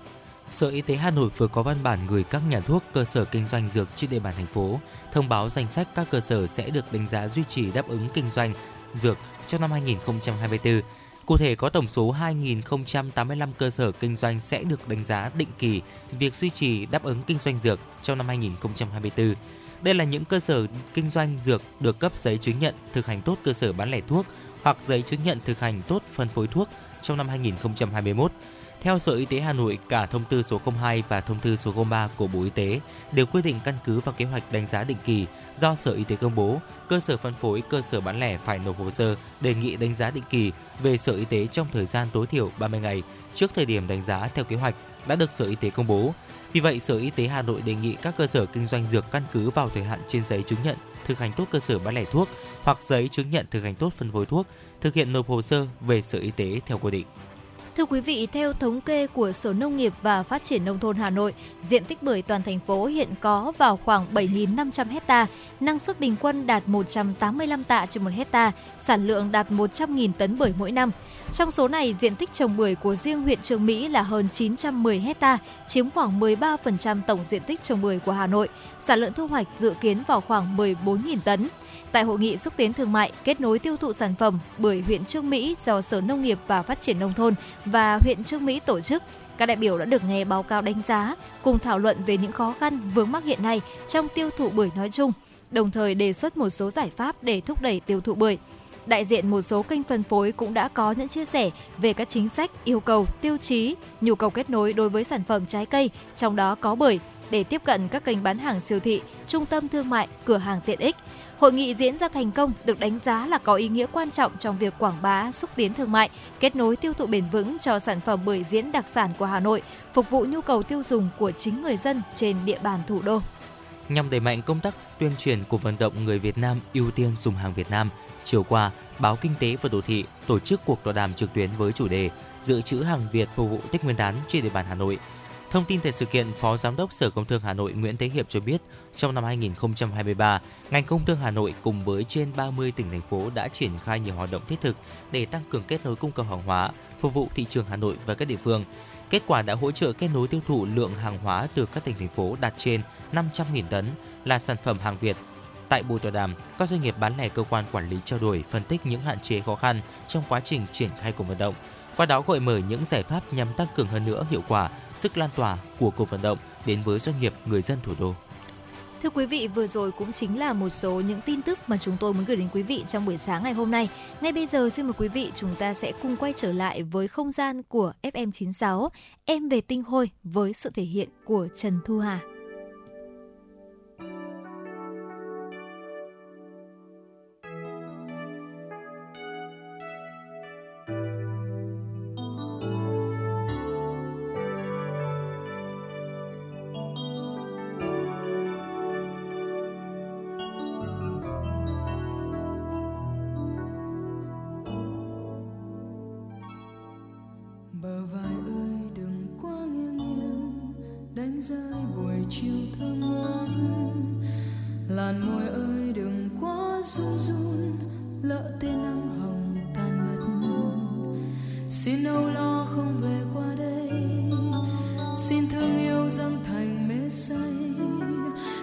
Sở Y tế Hà Nội vừa có văn bản gửi các nhà thuốc, cơ sở kinh doanh dược trên địa bàn thành phố thông báo danh sách các cơ sở sẽ được đánh giá duy trì đáp ứng kinh doanh dược trong năm 2024. Cụ thể có tổng số 2.085 cơ sở kinh doanh sẽ được đánh giá định kỳ việc duy trì đáp ứng kinh doanh dược trong năm 2024. Đây là những cơ sở kinh doanh dược được cấp giấy chứng nhận thực hành tốt cơ sở bán lẻ thuốc hoặc giấy chứng nhận thực hành tốt phân phối thuốc trong năm 2021 theo Sở Y tế Hà Nội, cả thông tư số 02 và thông tư số 03 của Bộ Y tế đều quy định căn cứ vào kế hoạch đánh giá định kỳ do Sở Y tế công bố, cơ sở phân phối, cơ sở bán lẻ phải nộp hồ sơ đề nghị đánh giá định kỳ về Sở Y tế trong thời gian tối thiểu 30 ngày trước thời điểm đánh giá theo kế hoạch đã được Sở Y tế công bố. Vì vậy, Sở Y tế Hà Nội đề nghị các cơ sở kinh doanh dược căn cứ vào thời hạn trên giấy chứng nhận thực hành tốt cơ sở bán lẻ thuốc hoặc giấy chứng nhận thực hành tốt phân phối thuốc, thực hiện nộp hồ sơ về Sở Y tế theo quy định. Thưa quý vị, theo thống kê của Sở Nông nghiệp và Phát triển Nông thôn Hà Nội, diện tích bưởi toàn thành phố hiện có vào khoảng 7.500 hecta, năng suất bình quân đạt 185 tạ trên một hecta, sản lượng đạt 100.000 tấn bưởi mỗi năm. Trong số này, diện tích trồng bưởi của riêng huyện Trường Mỹ là hơn 910 hecta, chiếm khoảng 13% tổng diện tích trồng bưởi của Hà Nội. Sản lượng thu hoạch dự kiến vào khoảng 14.000 tấn. Tại hội nghị xúc tiến thương mại, kết nối tiêu thụ sản phẩm bưởi huyện Trương Mỹ do Sở Nông nghiệp và Phát triển Nông thôn và huyện Trương Mỹ tổ chức, các đại biểu đã được nghe báo cáo đánh giá, cùng thảo luận về những khó khăn vướng mắc hiện nay trong tiêu thụ bưởi nói chung, đồng thời đề xuất một số giải pháp để thúc đẩy tiêu thụ bưởi. Đại diện một số kênh phân phối cũng đã có những chia sẻ về các chính sách, yêu cầu, tiêu chí, nhu cầu kết nối đối với sản phẩm trái cây, trong đó có bưởi, để tiếp cận các kênh bán hàng siêu thị, trung tâm thương mại, cửa hàng tiện ích. Hội nghị diễn ra thành công được đánh giá là có ý nghĩa quan trọng trong việc quảng bá, xúc tiến thương mại, kết nối tiêu thụ bền vững cho sản phẩm bưởi diễn đặc sản của Hà Nội, phục vụ nhu cầu tiêu dùng của chính người dân trên địa bàn thủ đô. Nhằm đẩy mạnh công tác tuyên truyền của vận động người Việt Nam ưu tiên dùng hàng Việt Nam, chiều qua, báo Kinh tế và Đô thị tổ chức cuộc tọa đàm trực tuyến với chủ đề Dự trữ hàng Việt phục vụ Tết Nguyên đán trên địa bàn Hà Nội – Thông tin tại sự kiện, Phó Giám đốc Sở Công Thương Hà Nội Nguyễn Thế Hiệp cho biết, trong năm 2023, ngành công thương Hà Nội cùng với trên 30 tỉnh thành phố đã triển khai nhiều hoạt động thiết thực để tăng cường kết nối cung cầu hàng hóa, phục vụ thị trường Hà Nội và các địa phương. Kết quả đã hỗ trợ kết nối tiêu thụ lượng hàng hóa từ các tỉnh thành phố đạt trên 500.000 tấn là sản phẩm hàng Việt. Tại buổi tọa đàm, các doanh nghiệp bán lẻ cơ quan quản lý trao đổi phân tích những hạn chế khó khăn trong quá trình triển khai cuộc vận động, qua đó gợi mở những giải pháp nhằm tăng cường hơn nữa hiệu quả, sức lan tỏa của cuộc vận động đến với doanh nghiệp người dân thủ đô. Thưa quý vị, vừa rồi cũng chính là một số những tin tức mà chúng tôi muốn gửi đến quý vị trong buổi sáng ngày hôm nay. Ngay bây giờ xin mời quý vị chúng ta sẽ cùng quay trở lại với không gian của FM96, Em về tinh hôi với sự thể hiện của Trần Thu Hà. rơi, buổi chiều thơm ngát. Làn môi ơi, đừng quá run run, lỡ tên nắng hồng tan mất. Xin âu lo không về qua đây, xin thương yêu dâng thành mê say.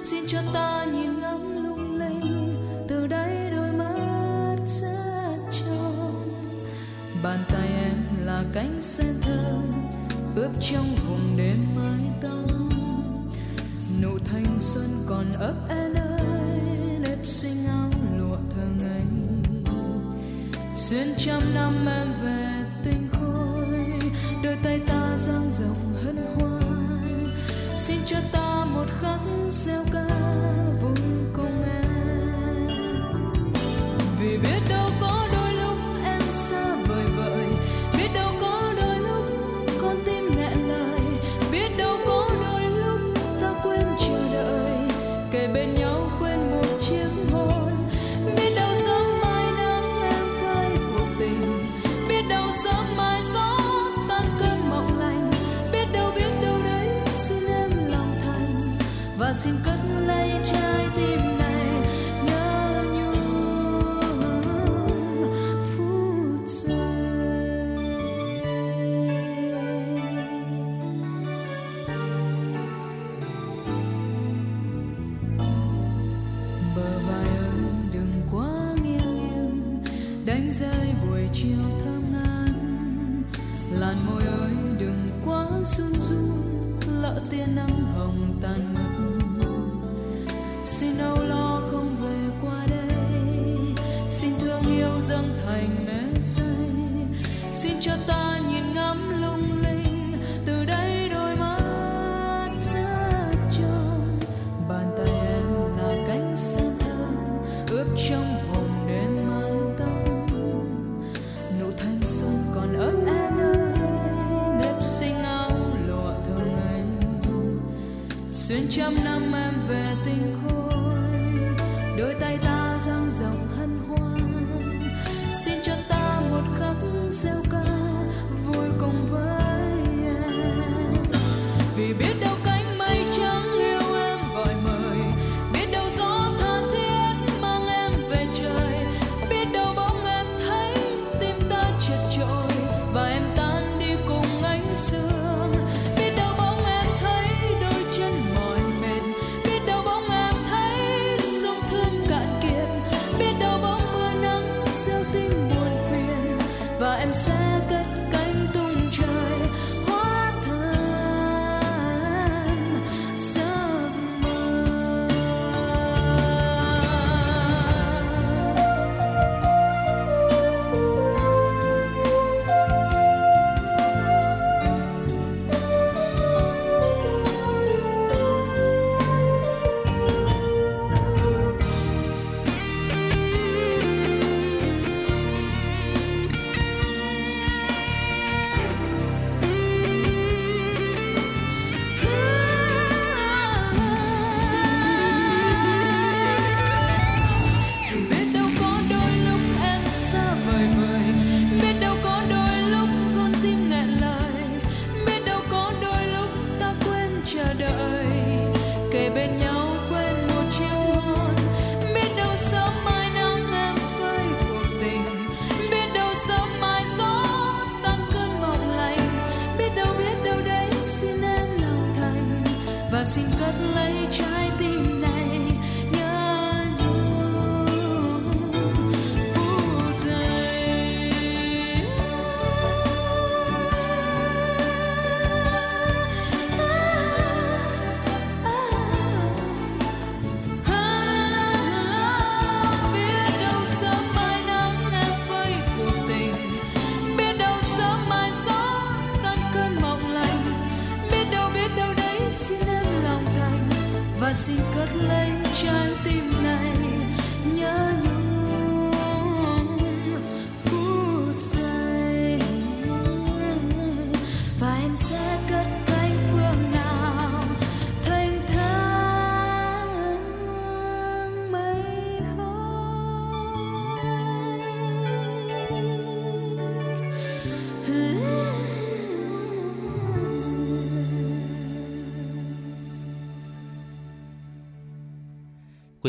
Xin cho ta nhìn ngắm lung linh, từ đây đôi mắt rất trong bàn tay em là cánh sen thơm, ướp trong hồn thở em ơi nếp xinh áo lụa thường ngày xuyên trăm năm em về rơi buổi chiều thơ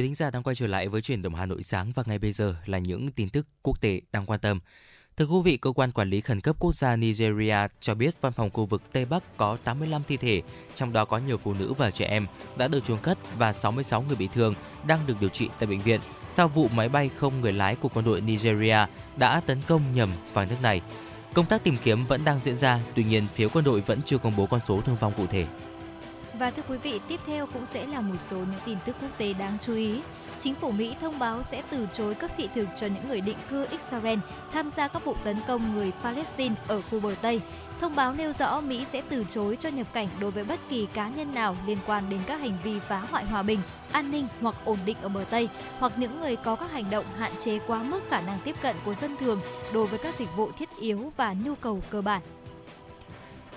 thính giả đang quay trở lại với chuyển động Hà Nội sáng và ngay bây giờ là những tin tức quốc tế đang quan tâm. Thưa quý vị, cơ quan quản lý khẩn cấp quốc gia Nigeria cho biết văn phòng khu vực Tây Bắc có 85 thi thể, trong đó có nhiều phụ nữ và trẻ em đã được chôn cất và 66 người bị thương đang được điều trị tại bệnh viện sau vụ máy bay không người lái của quân đội Nigeria đã tấn công nhầm vào nước này. Công tác tìm kiếm vẫn đang diễn ra, tuy nhiên phía quân đội vẫn chưa công bố con số thương vong cụ thể. Và thưa quý vị, tiếp theo cũng sẽ là một số những tin tức quốc tế đáng chú ý. Chính phủ Mỹ thông báo sẽ từ chối cấp thị thực cho những người định cư Israel tham gia các vụ tấn công người Palestine ở khu bờ Tây. Thông báo nêu rõ Mỹ sẽ từ chối cho nhập cảnh đối với bất kỳ cá nhân nào liên quan đến các hành vi phá hoại hòa bình, an ninh hoặc ổn định ở bờ Tây, hoặc những người có các hành động hạn chế quá mức khả năng tiếp cận của dân thường đối với các dịch vụ thiết yếu và nhu cầu cơ bản.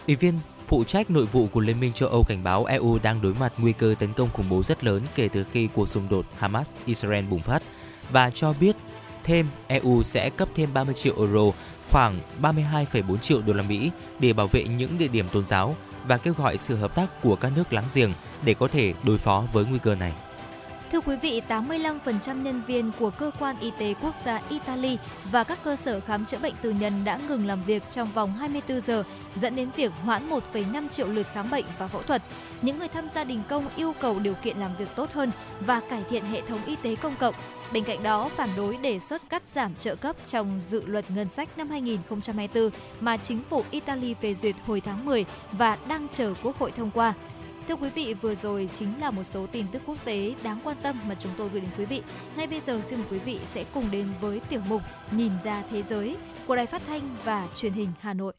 Ủy viên phụ trách nội vụ của Liên minh châu Âu cảnh báo EU đang đối mặt nguy cơ tấn công khủng bố rất lớn kể từ khi cuộc xung đột Hamas-Israel bùng phát và cho biết thêm EU sẽ cấp thêm 30 triệu euro, khoảng 32,4 triệu đô la Mỹ để bảo vệ những địa điểm tôn giáo và kêu gọi sự hợp tác của các nước láng giềng để có thể đối phó với nguy cơ này. Thưa quý vị, 85% nhân viên của cơ quan y tế quốc gia Italy và các cơ sở khám chữa bệnh tư nhân đã ngừng làm việc trong vòng 24 giờ, dẫn đến việc hoãn 1,5 triệu lượt khám bệnh và phẫu thuật. Những người tham gia đình công yêu cầu điều kiện làm việc tốt hơn và cải thiện hệ thống y tế công cộng. Bên cạnh đó, phản đối đề xuất cắt giảm trợ cấp trong dự luật ngân sách năm 2024 mà chính phủ Italy phê duyệt hồi tháng 10 và đang chờ Quốc hội thông qua. Thưa quý vị, vừa rồi chính là một số tin tức quốc tế đáng quan tâm mà chúng tôi gửi đến quý vị. Ngay bây giờ xin mời quý vị sẽ cùng đến với tiểu mục Nhìn ra thế giới của Đài Phát thanh và Truyền hình Hà Nội.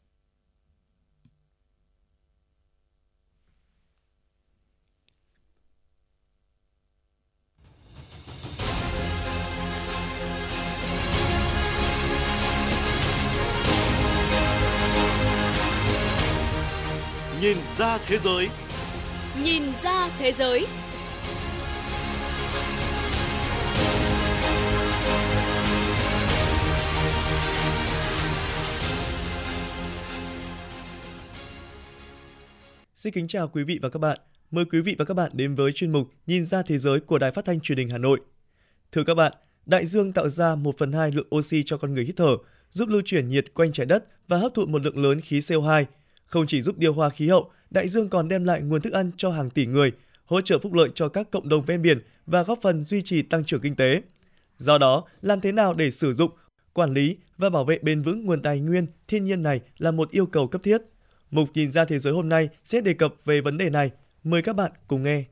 Nhìn ra thế giới Nhìn ra thế giới. Xin kính chào quý vị và các bạn. Mời quý vị và các bạn đến với chuyên mục Nhìn ra thế giới của Đài Phát thanh Truyền hình Hà Nội. Thưa các bạn, đại dương tạo ra 1 phần 2 lượng oxy cho con người hít thở, giúp lưu chuyển nhiệt quanh trái đất và hấp thụ một lượng lớn khí CO2. Không chỉ giúp điều hòa khí hậu, đại dương còn đem lại nguồn thức ăn cho hàng tỷ người, hỗ trợ phúc lợi cho các cộng đồng ven biển và góp phần duy trì tăng trưởng kinh tế. Do đó, làm thế nào để sử dụng, quản lý và bảo vệ bền vững nguồn tài nguyên thiên nhiên này là một yêu cầu cấp thiết. Mục nhìn ra thế giới hôm nay sẽ đề cập về vấn đề này. Mời các bạn cùng nghe.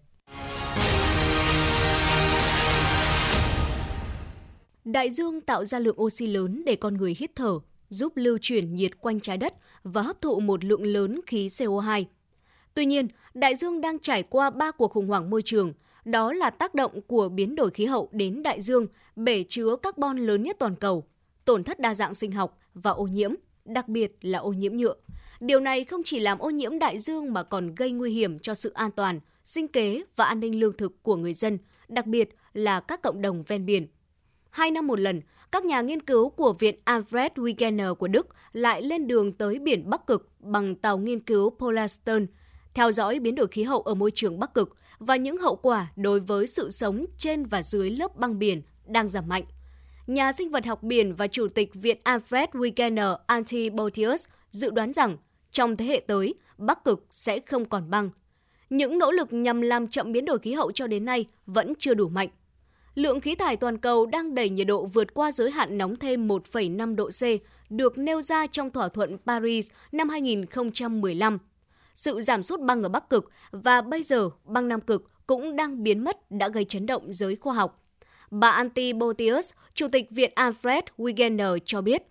Đại dương tạo ra lượng oxy lớn để con người hít thở, giúp lưu chuyển nhiệt quanh trái đất và hấp thụ một lượng lớn khí CO2. Tuy nhiên, đại dương đang trải qua ba cuộc khủng hoảng môi trường, đó là tác động của biến đổi khí hậu đến đại dương, bể chứa carbon lớn nhất toàn cầu, tổn thất đa dạng sinh học và ô nhiễm, đặc biệt là ô nhiễm nhựa. Điều này không chỉ làm ô nhiễm đại dương mà còn gây nguy hiểm cho sự an toàn, sinh kế và an ninh lương thực của người dân, đặc biệt là các cộng đồng ven biển. Hai năm một lần, các nhà nghiên cứu của Viện Alfred Wegener của Đức lại lên đường tới biển Bắc Cực bằng tàu nghiên cứu Polarstern, theo dõi biến đổi khí hậu ở môi trường Bắc Cực và những hậu quả đối với sự sống trên và dưới lớp băng biển đang giảm mạnh. Nhà sinh vật học biển và chủ tịch Viện Alfred Wegener Antibotius dự đoán rằng trong thế hệ tới, Bắc Cực sẽ không còn băng. Những nỗ lực nhằm làm chậm biến đổi khí hậu cho đến nay vẫn chưa đủ mạnh lượng khí thải toàn cầu đang đẩy nhiệt độ vượt qua giới hạn nóng thêm 1,5 độ C được nêu ra trong thỏa thuận Paris năm 2015. Sự giảm sút băng ở Bắc Cực và bây giờ băng Nam Cực cũng đang biến mất đã gây chấn động giới khoa học. Bà Antti Botius, Chủ tịch Viện Alfred Wegener cho biết,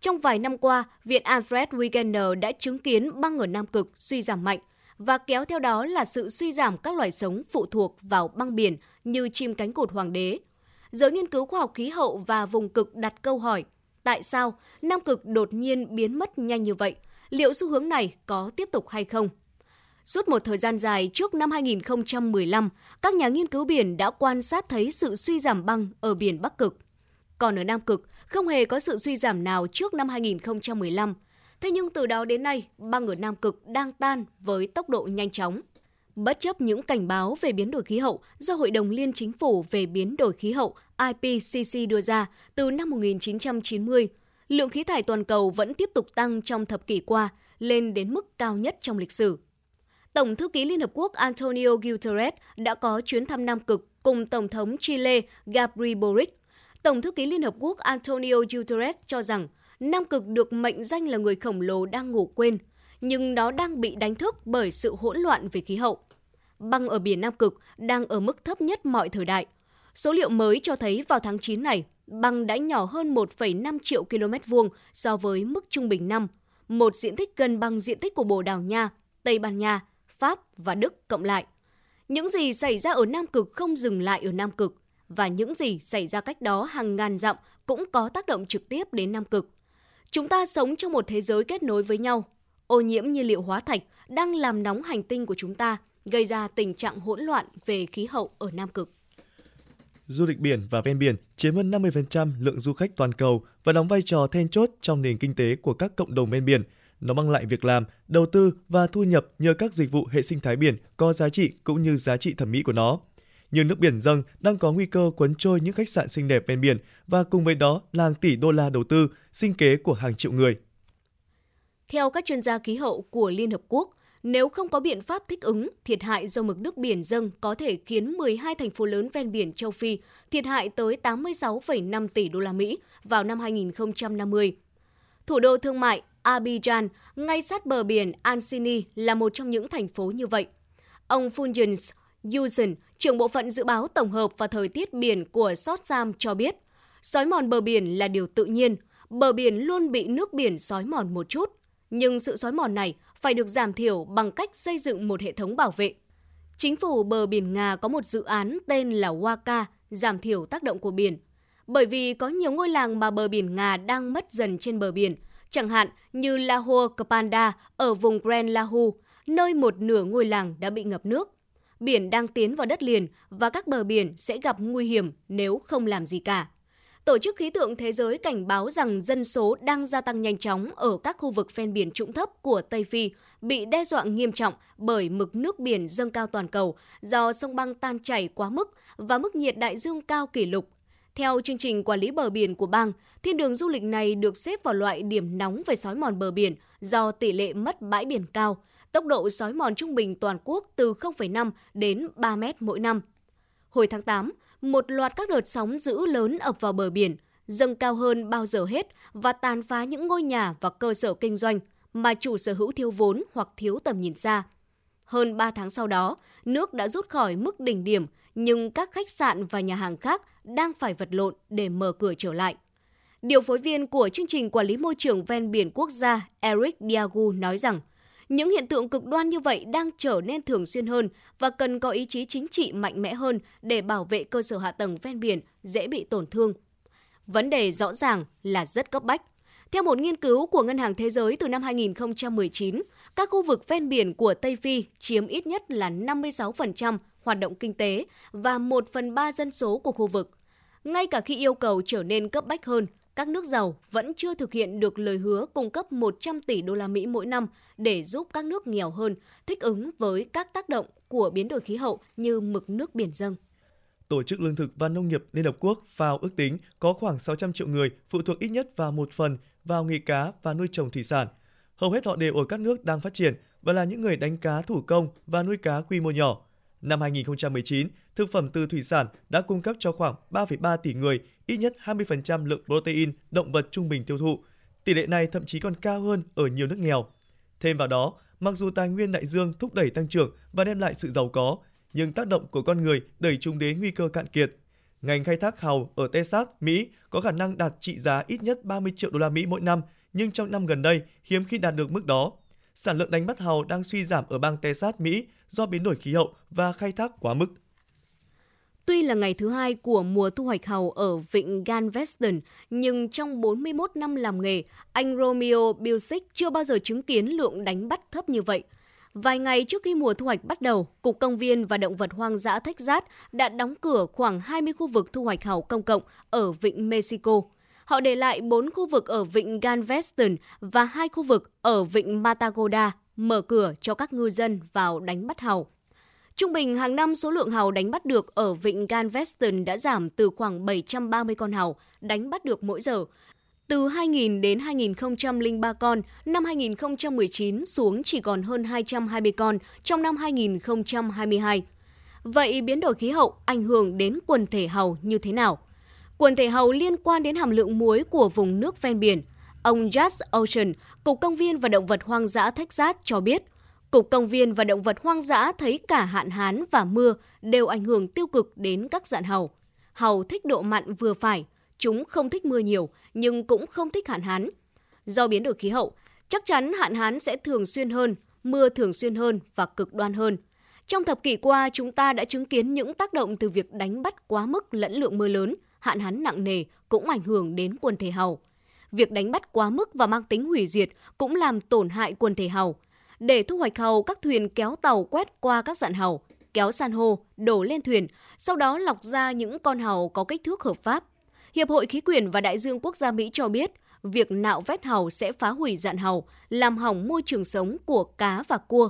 trong vài năm qua, Viện Alfred Wegener đã chứng kiến băng ở Nam Cực suy giảm mạnh và kéo theo đó là sự suy giảm các loài sống phụ thuộc vào băng biển như chim cánh cụt hoàng đế. Giới nghiên cứu khoa học khí hậu và vùng cực đặt câu hỏi, tại sao Nam Cực đột nhiên biến mất nhanh như vậy? Liệu xu hướng này có tiếp tục hay không? Suốt một thời gian dài trước năm 2015, các nhà nghiên cứu biển đã quan sát thấy sự suy giảm băng ở biển Bắc Cực. Còn ở Nam Cực, không hề có sự suy giảm nào trước năm 2015. Thế nhưng từ đó đến nay, băng ở Nam Cực đang tan với tốc độ nhanh chóng. bất chấp những cảnh báo về biến đổi khí hậu do Hội đồng Liên Chính phủ về biến đổi khí hậu IPCC đưa ra từ năm 1990, lượng khí thải toàn cầu vẫn tiếp tục tăng trong thập kỷ qua, lên đến mức cao nhất trong lịch sử. Tổng thư ký Liên Hợp Quốc Antonio Guterres đã có chuyến thăm Nam Cực cùng Tổng thống Chile Gabriel Boric. Tổng thư ký Liên Hợp Quốc Antonio Guterres cho rằng Nam Cực được mệnh danh là người khổng lồ đang ngủ quên, nhưng nó đang bị đánh thức bởi sự hỗn loạn về khí hậu. Băng ở biển Nam Cực đang ở mức thấp nhất mọi thời đại. Số liệu mới cho thấy vào tháng 9 này, băng đã nhỏ hơn 1,5 triệu km vuông so với mức trung bình năm, một diện tích gần bằng diện tích của Bồ Đào Nha, Tây Ban Nha, Pháp và Đức cộng lại. Những gì xảy ra ở Nam Cực không dừng lại ở Nam Cực, và những gì xảy ra cách đó hàng ngàn dặm cũng có tác động trực tiếp đến Nam Cực. Chúng ta sống trong một thế giới kết nối với nhau. Ô nhiễm nhiên liệu hóa thạch đang làm nóng hành tinh của chúng ta, gây ra tình trạng hỗn loạn về khí hậu ở Nam Cực. Du lịch biển và ven biển chiếm hơn 50% lượng du khách toàn cầu và đóng vai trò then chốt trong nền kinh tế của các cộng đồng ven biển. Nó mang lại việc làm, đầu tư và thu nhập nhờ các dịch vụ hệ sinh thái biển có giá trị cũng như giá trị thẩm mỹ của nó. Nhưng nước biển dâng đang có nguy cơ cuốn trôi những khách sạn xinh đẹp ven biển và cùng với đó là hàng tỷ đô la đầu tư, sinh kế của hàng triệu người. Theo các chuyên gia khí hậu của Liên Hợp Quốc, nếu không có biện pháp thích ứng, thiệt hại do mực nước biển dâng có thể khiến 12 thành phố lớn ven biển châu Phi thiệt hại tới 86,5 tỷ đô la Mỹ vào năm 2050. Thủ đô thương mại Abidjan, ngay sát bờ biển Ancini là một trong những thành phố như vậy. Ông Fulgence Yusen, trưởng bộ phận dự báo tổng hợp và thời tiết biển của Sotsam cho biết, sói mòn bờ biển là điều tự nhiên, bờ biển luôn bị nước biển sói mòn một chút, nhưng sự sói mòn này phải được giảm thiểu bằng cách xây dựng một hệ thống bảo vệ. Chính phủ bờ biển Nga có một dự án tên là Waka, giảm thiểu tác động của biển. Bởi vì có nhiều ngôi làng mà bờ biển Nga đang mất dần trên bờ biển, chẳng hạn như Lahore Kapanda ở vùng Grand Lahu, nơi một nửa ngôi làng đã bị ngập nước. Biển đang tiến vào đất liền và các bờ biển sẽ gặp nguy hiểm nếu không làm gì cả. Tổ chức Khí tượng Thế giới cảnh báo rằng dân số đang gia tăng nhanh chóng ở các khu vực ven biển trũng thấp của Tây Phi bị đe dọa nghiêm trọng bởi mực nước biển dâng cao toàn cầu do sông băng tan chảy quá mức và mức nhiệt đại dương cao kỷ lục. Theo chương trình quản lý bờ biển của bang, thiên đường du lịch này được xếp vào loại điểm nóng về sói mòn bờ biển do tỷ lệ mất bãi biển cao, tốc độ sói mòn trung bình toàn quốc từ 0,5 đến 3 mét mỗi năm. Hồi tháng 8, một loạt các đợt sóng dữ lớn ập vào bờ biển, dâng cao hơn bao giờ hết và tàn phá những ngôi nhà và cơ sở kinh doanh mà chủ sở hữu thiếu vốn hoặc thiếu tầm nhìn xa. Hơn 3 tháng sau đó, nước đã rút khỏi mức đỉnh điểm, nhưng các khách sạn và nhà hàng khác đang phải vật lộn để mở cửa trở lại. Điều phối viên của chương trình quản lý môi trường ven biển quốc gia Eric Diagu nói rằng, những hiện tượng cực đoan như vậy đang trở nên thường xuyên hơn và cần có ý chí chính trị mạnh mẽ hơn để bảo vệ cơ sở hạ tầng ven biển dễ bị tổn thương. Vấn đề rõ ràng là rất cấp bách. Theo một nghiên cứu của Ngân hàng Thế giới từ năm 2019, các khu vực ven biển của Tây Phi chiếm ít nhất là 56% hoạt động kinh tế và 1 phần 3 dân số của khu vực. Ngay cả khi yêu cầu trở nên cấp bách hơn, các nước giàu vẫn chưa thực hiện được lời hứa cung cấp 100 tỷ đô la Mỹ mỗi năm để giúp các nước nghèo hơn thích ứng với các tác động của biến đổi khí hậu như mực nước biển dâng. Tổ chức Lương thực và Nông nghiệp Liên Hợp Quốc FAO ước tính có khoảng 600 triệu người phụ thuộc ít nhất vào một phần vào nghề cá và nuôi trồng thủy sản. Hầu hết họ đều ở các nước đang phát triển và là những người đánh cá thủ công và nuôi cá quy mô nhỏ. Năm 2019, thực phẩm từ thủy sản đã cung cấp cho khoảng 3,3 tỷ người ít nhất 20% lượng protein động vật trung bình tiêu thụ. Tỷ lệ này thậm chí còn cao hơn ở nhiều nước nghèo. Thêm vào đó, mặc dù tài nguyên đại dương thúc đẩy tăng trưởng và đem lại sự giàu có, nhưng tác động của con người đẩy chúng đến nguy cơ cạn kiệt. Ngành khai thác hàu ở Texas, Mỹ có khả năng đạt trị giá ít nhất 30 triệu đô la Mỹ mỗi năm, nhưng trong năm gần đây hiếm khi đạt được mức đó. Sản lượng đánh bắt hàu đang suy giảm ở bang Texas, Mỹ do biến đổi khí hậu và khai thác quá mức. Tuy là ngày thứ hai của mùa thu hoạch hàu ở vịnh Galveston, nhưng trong 41 năm làm nghề, anh Romeo Bilsic chưa bao giờ chứng kiến lượng đánh bắt thấp như vậy. Vài ngày trước khi mùa thu hoạch bắt đầu, Cục Công viên và Động vật hoang dã Texas đã đóng cửa khoảng 20 khu vực thu hoạch hàu công cộng ở vịnh Mexico. Họ để lại 4 khu vực ở vịnh Galveston và hai khu vực ở vịnh Matagoda mở cửa cho các ngư dân vào đánh bắt hàu. Trung bình hàng năm số lượng hàu đánh bắt được ở vịnh Galveston đã giảm từ khoảng 730 con hàu đánh bắt được mỗi giờ từ 2000 đến 2003 con, năm 2019 xuống chỉ còn hơn 220 con trong năm 2022. Vậy biến đổi khí hậu ảnh hưởng đến quần thể hầu như thế nào? Quần thể hầu liên quan đến hàm lượng muối của vùng nước ven biển. Ông Jazz Ocean, Cục Công viên và Động vật Hoang dã Texas cho biết, Cục Công viên và Động vật Hoang dã thấy cả hạn hán và mưa đều ảnh hưởng tiêu cực đến các dạng hầu. Hầu thích độ mặn vừa phải, chúng không thích mưa nhiều nhưng cũng không thích hạn hán. Do biến đổi khí hậu, chắc chắn hạn hán sẽ thường xuyên hơn, mưa thường xuyên hơn và cực đoan hơn. Trong thập kỷ qua, chúng ta đã chứng kiến những tác động từ việc đánh bắt quá mức lẫn lượng mưa lớn, hạn hán nặng nề cũng ảnh hưởng đến quần thể hầu. Việc đánh bắt quá mức và mang tính hủy diệt cũng làm tổn hại quần thể hầu. Để thu hoạch hầu, các thuyền kéo tàu quét qua các dạn hầu, kéo san hô, đổ lên thuyền, sau đó lọc ra những con hầu có kích thước hợp pháp. Hiệp hội Khí quyển và Đại dương Quốc gia Mỹ cho biết, việc nạo vét hầu sẽ phá hủy dạn hầu, làm hỏng môi trường sống của cá và cua.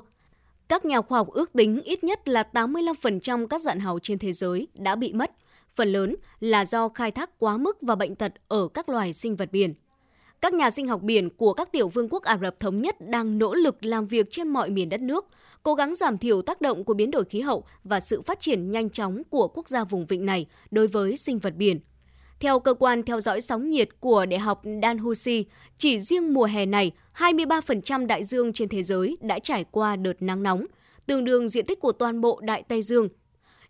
Các nhà khoa học ước tính ít nhất là 85% các dạn hầu trên thế giới đã bị mất, phần lớn là do khai thác quá mức và bệnh tật ở các loài sinh vật biển. Các nhà sinh học biển của các tiểu vương quốc Ả Rập Thống Nhất đang nỗ lực làm việc trên mọi miền đất nước, cố gắng giảm thiểu tác động của biến đổi khí hậu và sự phát triển nhanh chóng của quốc gia vùng vịnh này đối với sinh vật biển. Theo cơ quan theo dõi sóng nhiệt của Đại học Dalhousie, chỉ riêng mùa hè này, 23% đại dương trên thế giới đã trải qua đợt nắng nóng, tương đương diện tích của toàn bộ Đại Tây Dương.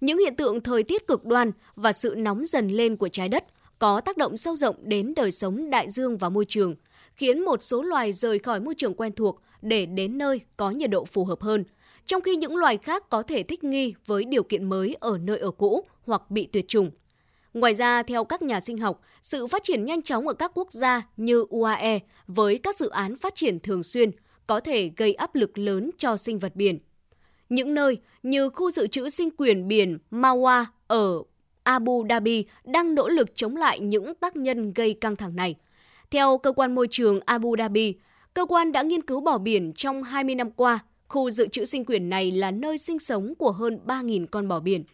Những hiện tượng thời tiết cực đoan và sự nóng dần lên của trái đất có tác động sâu rộng đến đời sống đại dương và môi trường, khiến một số loài rời khỏi môi trường quen thuộc để đến nơi có nhiệt độ phù hợp hơn, trong khi những loài khác có thể thích nghi với điều kiện mới ở nơi ở cũ hoặc bị tuyệt chủng. Ngoài ra, theo các nhà sinh học, sự phát triển nhanh chóng ở các quốc gia như UAE với các dự án phát triển thường xuyên có thể gây áp lực lớn cho sinh vật biển. Những nơi như khu dự trữ sinh quyền biển Mawa ở Abu Dhabi đang nỗ lực chống lại những tác nhân gây căng thẳng này. Theo cơ quan môi trường Abu Dhabi, cơ quan đã nghiên cứu bỏ biển trong 20 năm qua, khu dự trữ sinh quyền này là nơi sinh sống của hơn 3.000 con bò biển.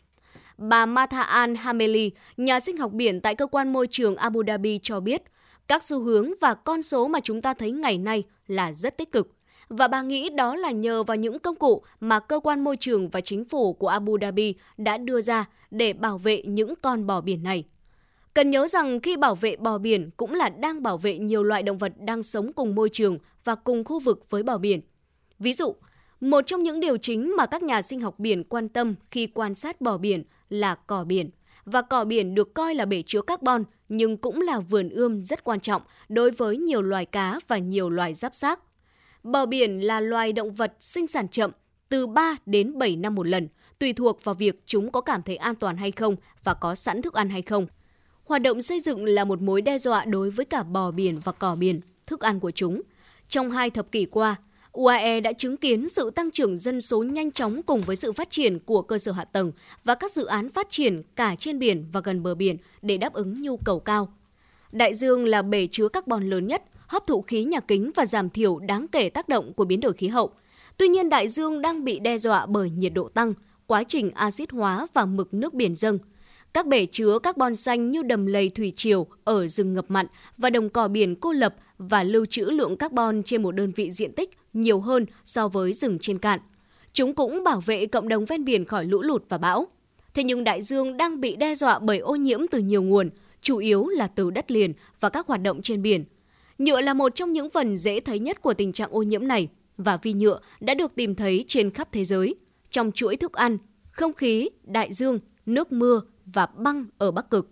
Bà Martha Al Hameli, nhà sinh học biển tại cơ quan môi trường Abu Dhabi cho biết, các xu hướng và con số mà chúng ta thấy ngày nay là rất tích cực. Và bà nghĩ đó là nhờ vào những công cụ mà cơ quan môi trường và chính phủ của Abu Dhabi đã đưa ra để bảo vệ những con bò biển này. Cần nhớ rằng khi bảo vệ bò biển cũng là đang bảo vệ nhiều loại động vật đang sống cùng môi trường và cùng khu vực với bò biển. Ví dụ, một trong những điều chính mà các nhà sinh học biển quan tâm khi quan sát bò biển là cỏ biển và cỏ biển được coi là bể chứa carbon nhưng cũng là vườn ươm rất quan trọng đối với nhiều loài cá và nhiều loài giáp xác. Bò biển là loài động vật sinh sản chậm, từ 3 đến 7 năm một lần, tùy thuộc vào việc chúng có cảm thấy an toàn hay không và có sẵn thức ăn hay không. Hoạt động xây dựng là một mối đe dọa đối với cả bò biển và cỏ biển, thức ăn của chúng. Trong hai thập kỷ qua, UAE đã chứng kiến sự tăng trưởng dân số nhanh chóng cùng với sự phát triển của cơ sở hạ tầng và các dự án phát triển cả trên biển và gần bờ biển để đáp ứng nhu cầu cao. Đại dương là bể chứa carbon lớn nhất, hấp thụ khí nhà kính và giảm thiểu đáng kể tác động của biến đổi khí hậu. Tuy nhiên, đại dương đang bị đe dọa bởi nhiệt độ tăng, quá trình axit hóa và mực nước biển dâng. Các bể chứa carbon xanh như đầm lầy thủy triều ở rừng ngập mặn và đồng cỏ biển cô lập và lưu trữ lượng carbon trên một đơn vị diện tích nhiều hơn so với rừng trên cạn. Chúng cũng bảo vệ cộng đồng ven biển khỏi lũ lụt và bão. Thế nhưng đại dương đang bị đe dọa bởi ô nhiễm từ nhiều nguồn, chủ yếu là từ đất liền và các hoạt động trên biển. Nhựa là một trong những phần dễ thấy nhất của tình trạng ô nhiễm này và vi nhựa đã được tìm thấy trên khắp thế giới, trong chuỗi thức ăn, không khí, đại dương, nước mưa và băng ở Bắc Cực.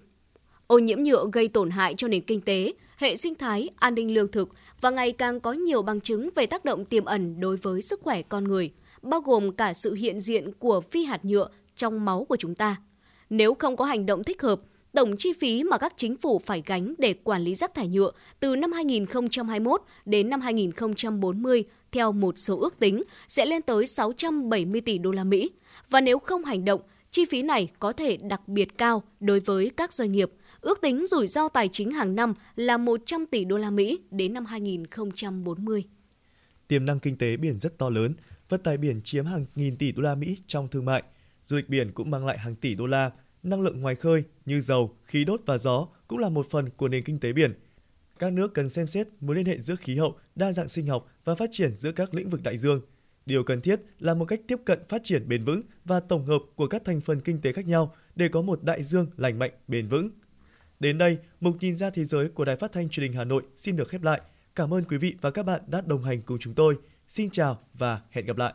Ô nhiễm nhựa gây tổn hại cho nền kinh tế, hệ sinh thái, an ninh lương thực và ngày càng có nhiều bằng chứng về tác động tiềm ẩn đối với sức khỏe con người, bao gồm cả sự hiện diện của phi hạt nhựa trong máu của chúng ta. Nếu không có hành động thích hợp, tổng chi phí mà các chính phủ phải gánh để quản lý rác thải nhựa từ năm 2021 đến năm 2040 theo một số ước tính sẽ lên tới 670 tỷ đô la Mỹ. Và nếu không hành động, chi phí này có thể đặc biệt cao đối với các doanh nghiệp – Ước tính rủi ro tài chính hàng năm là 100 tỷ đô la Mỹ đến năm 2040. Tiềm năng kinh tế biển rất to lớn, vận tải biển chiếm hàng nghìn tỷ đô la Mỹ trong thương mại. Du lịch biển cũng mang lại hàng tỷ đô la. Năng lượng ngoài khơi như dầu, khí đốt và gió cũng là một phần của nền kinh tế biển. Các nước cần xem xét mối liên hệ giữa khí hậu, đa dạng sinh học và phát triển giữa các lĩnh vực đại dương. Điều cần thiết là một cách tiếp cận phát triển bền vững và tổng hợp của các thành phần kinh tế khác nhau để có một đại dương lành mạnh bền vững. Đến đây, mục nhìn ra thế giới của Đài Phát thanh Truyền hình Hà Nội xin được khép lại. Cảm ơn quý vị và các bạn đã đồng hành cùng chúng tôi. Xin chào và hẹn gặp lại.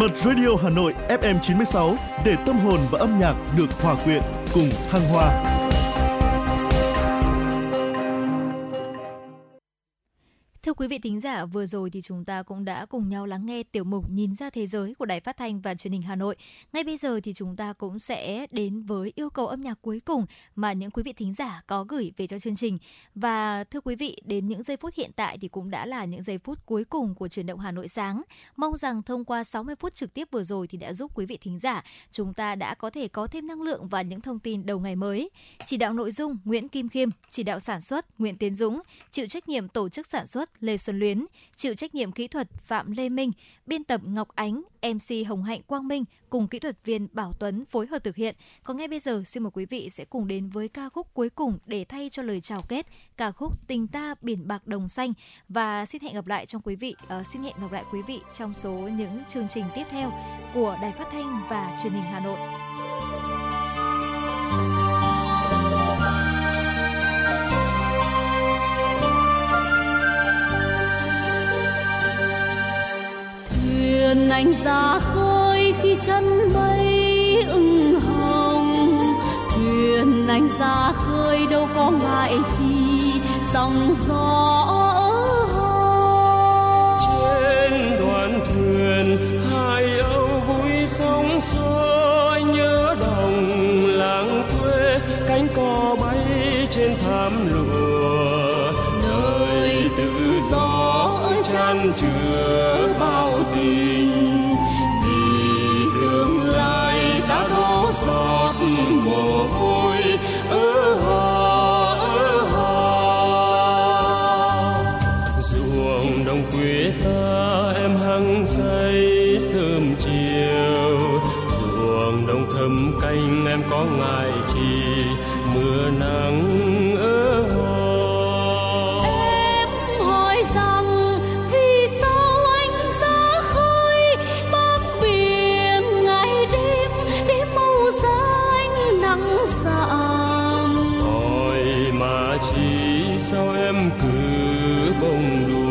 Bật Radio Hà Nội FM 96 để tâm hồn và âm nhạc được hòa quyện cùng thăng hoa. Thưa quý vị thính giả, vừa rồi thì chúng ta cũng đã cùng nhau lắng nghe tiểu mục Nhìn ra thế giới của Đài Phát thanh và Truyền hình Hà Nội. Ngay bây giờ thì chúng ta cũng sẽ đến với yêu cầu âm nhạc cuối cùng mà những quý vị thính giả có gửi về cho chương trình. Và thưa quý vị, đến những giây phút hiện tại thì cũng đã là những giây phút cuối cùng của truyền động Hà Nội sáng. Mong rằng thông qua 60 phút trực tiếp vừa rồi thì đã giúp quý vị thính giả chúng ta đã có thể có thêm năng lượng và những thông tin đầu ngày mới. Chỉ đạo nội dung Nguyễn Kim Khiêm, chỉ đạo sản xuất Nguyễn Tiến Dũng, chịu trách nhiệm tổ chức sản xuất Lê Xuân Luyến, chịu trách nhiệm kỹ thuật Phạm Lê Minh, biên tập Ngọc Ánh, MC Hồng Hạnh Quang Minh cùng kỹ thuật viên Bảo Tuấn phối hợp thực hiện. Còn ngay bây giờ xin mời quý vị sẽ cùng đến với ca khúc cuối cùng để thay cho lời chào kết, ca khúc Tình ta biển bạc đồng xanh và xin hẹn gặp lại trong quý vị uh, xin hẹn gặp lại quý vị trong số những chương trình tiếp theo của Đài Phát thanh và Truyền hình Hà Nội. Thuyền anh ra khơi khi chân mây ưng hồng. Thuyền anh ra khơi đâu có ngại chi, sóng gió ở trên đoàn thuyền, hai âu vui sóng gió nhớ đồng làng quê, cánh cò bay trên thảm lụa chan chứa bao tình vì tương lai ta đổ giọt mồ hôi ơ hò ơ hò ruộng đồng quê ta em hăng say sớm chiều ruộng đồng thâm canh em có ngài. Sao em cứ bông đùa?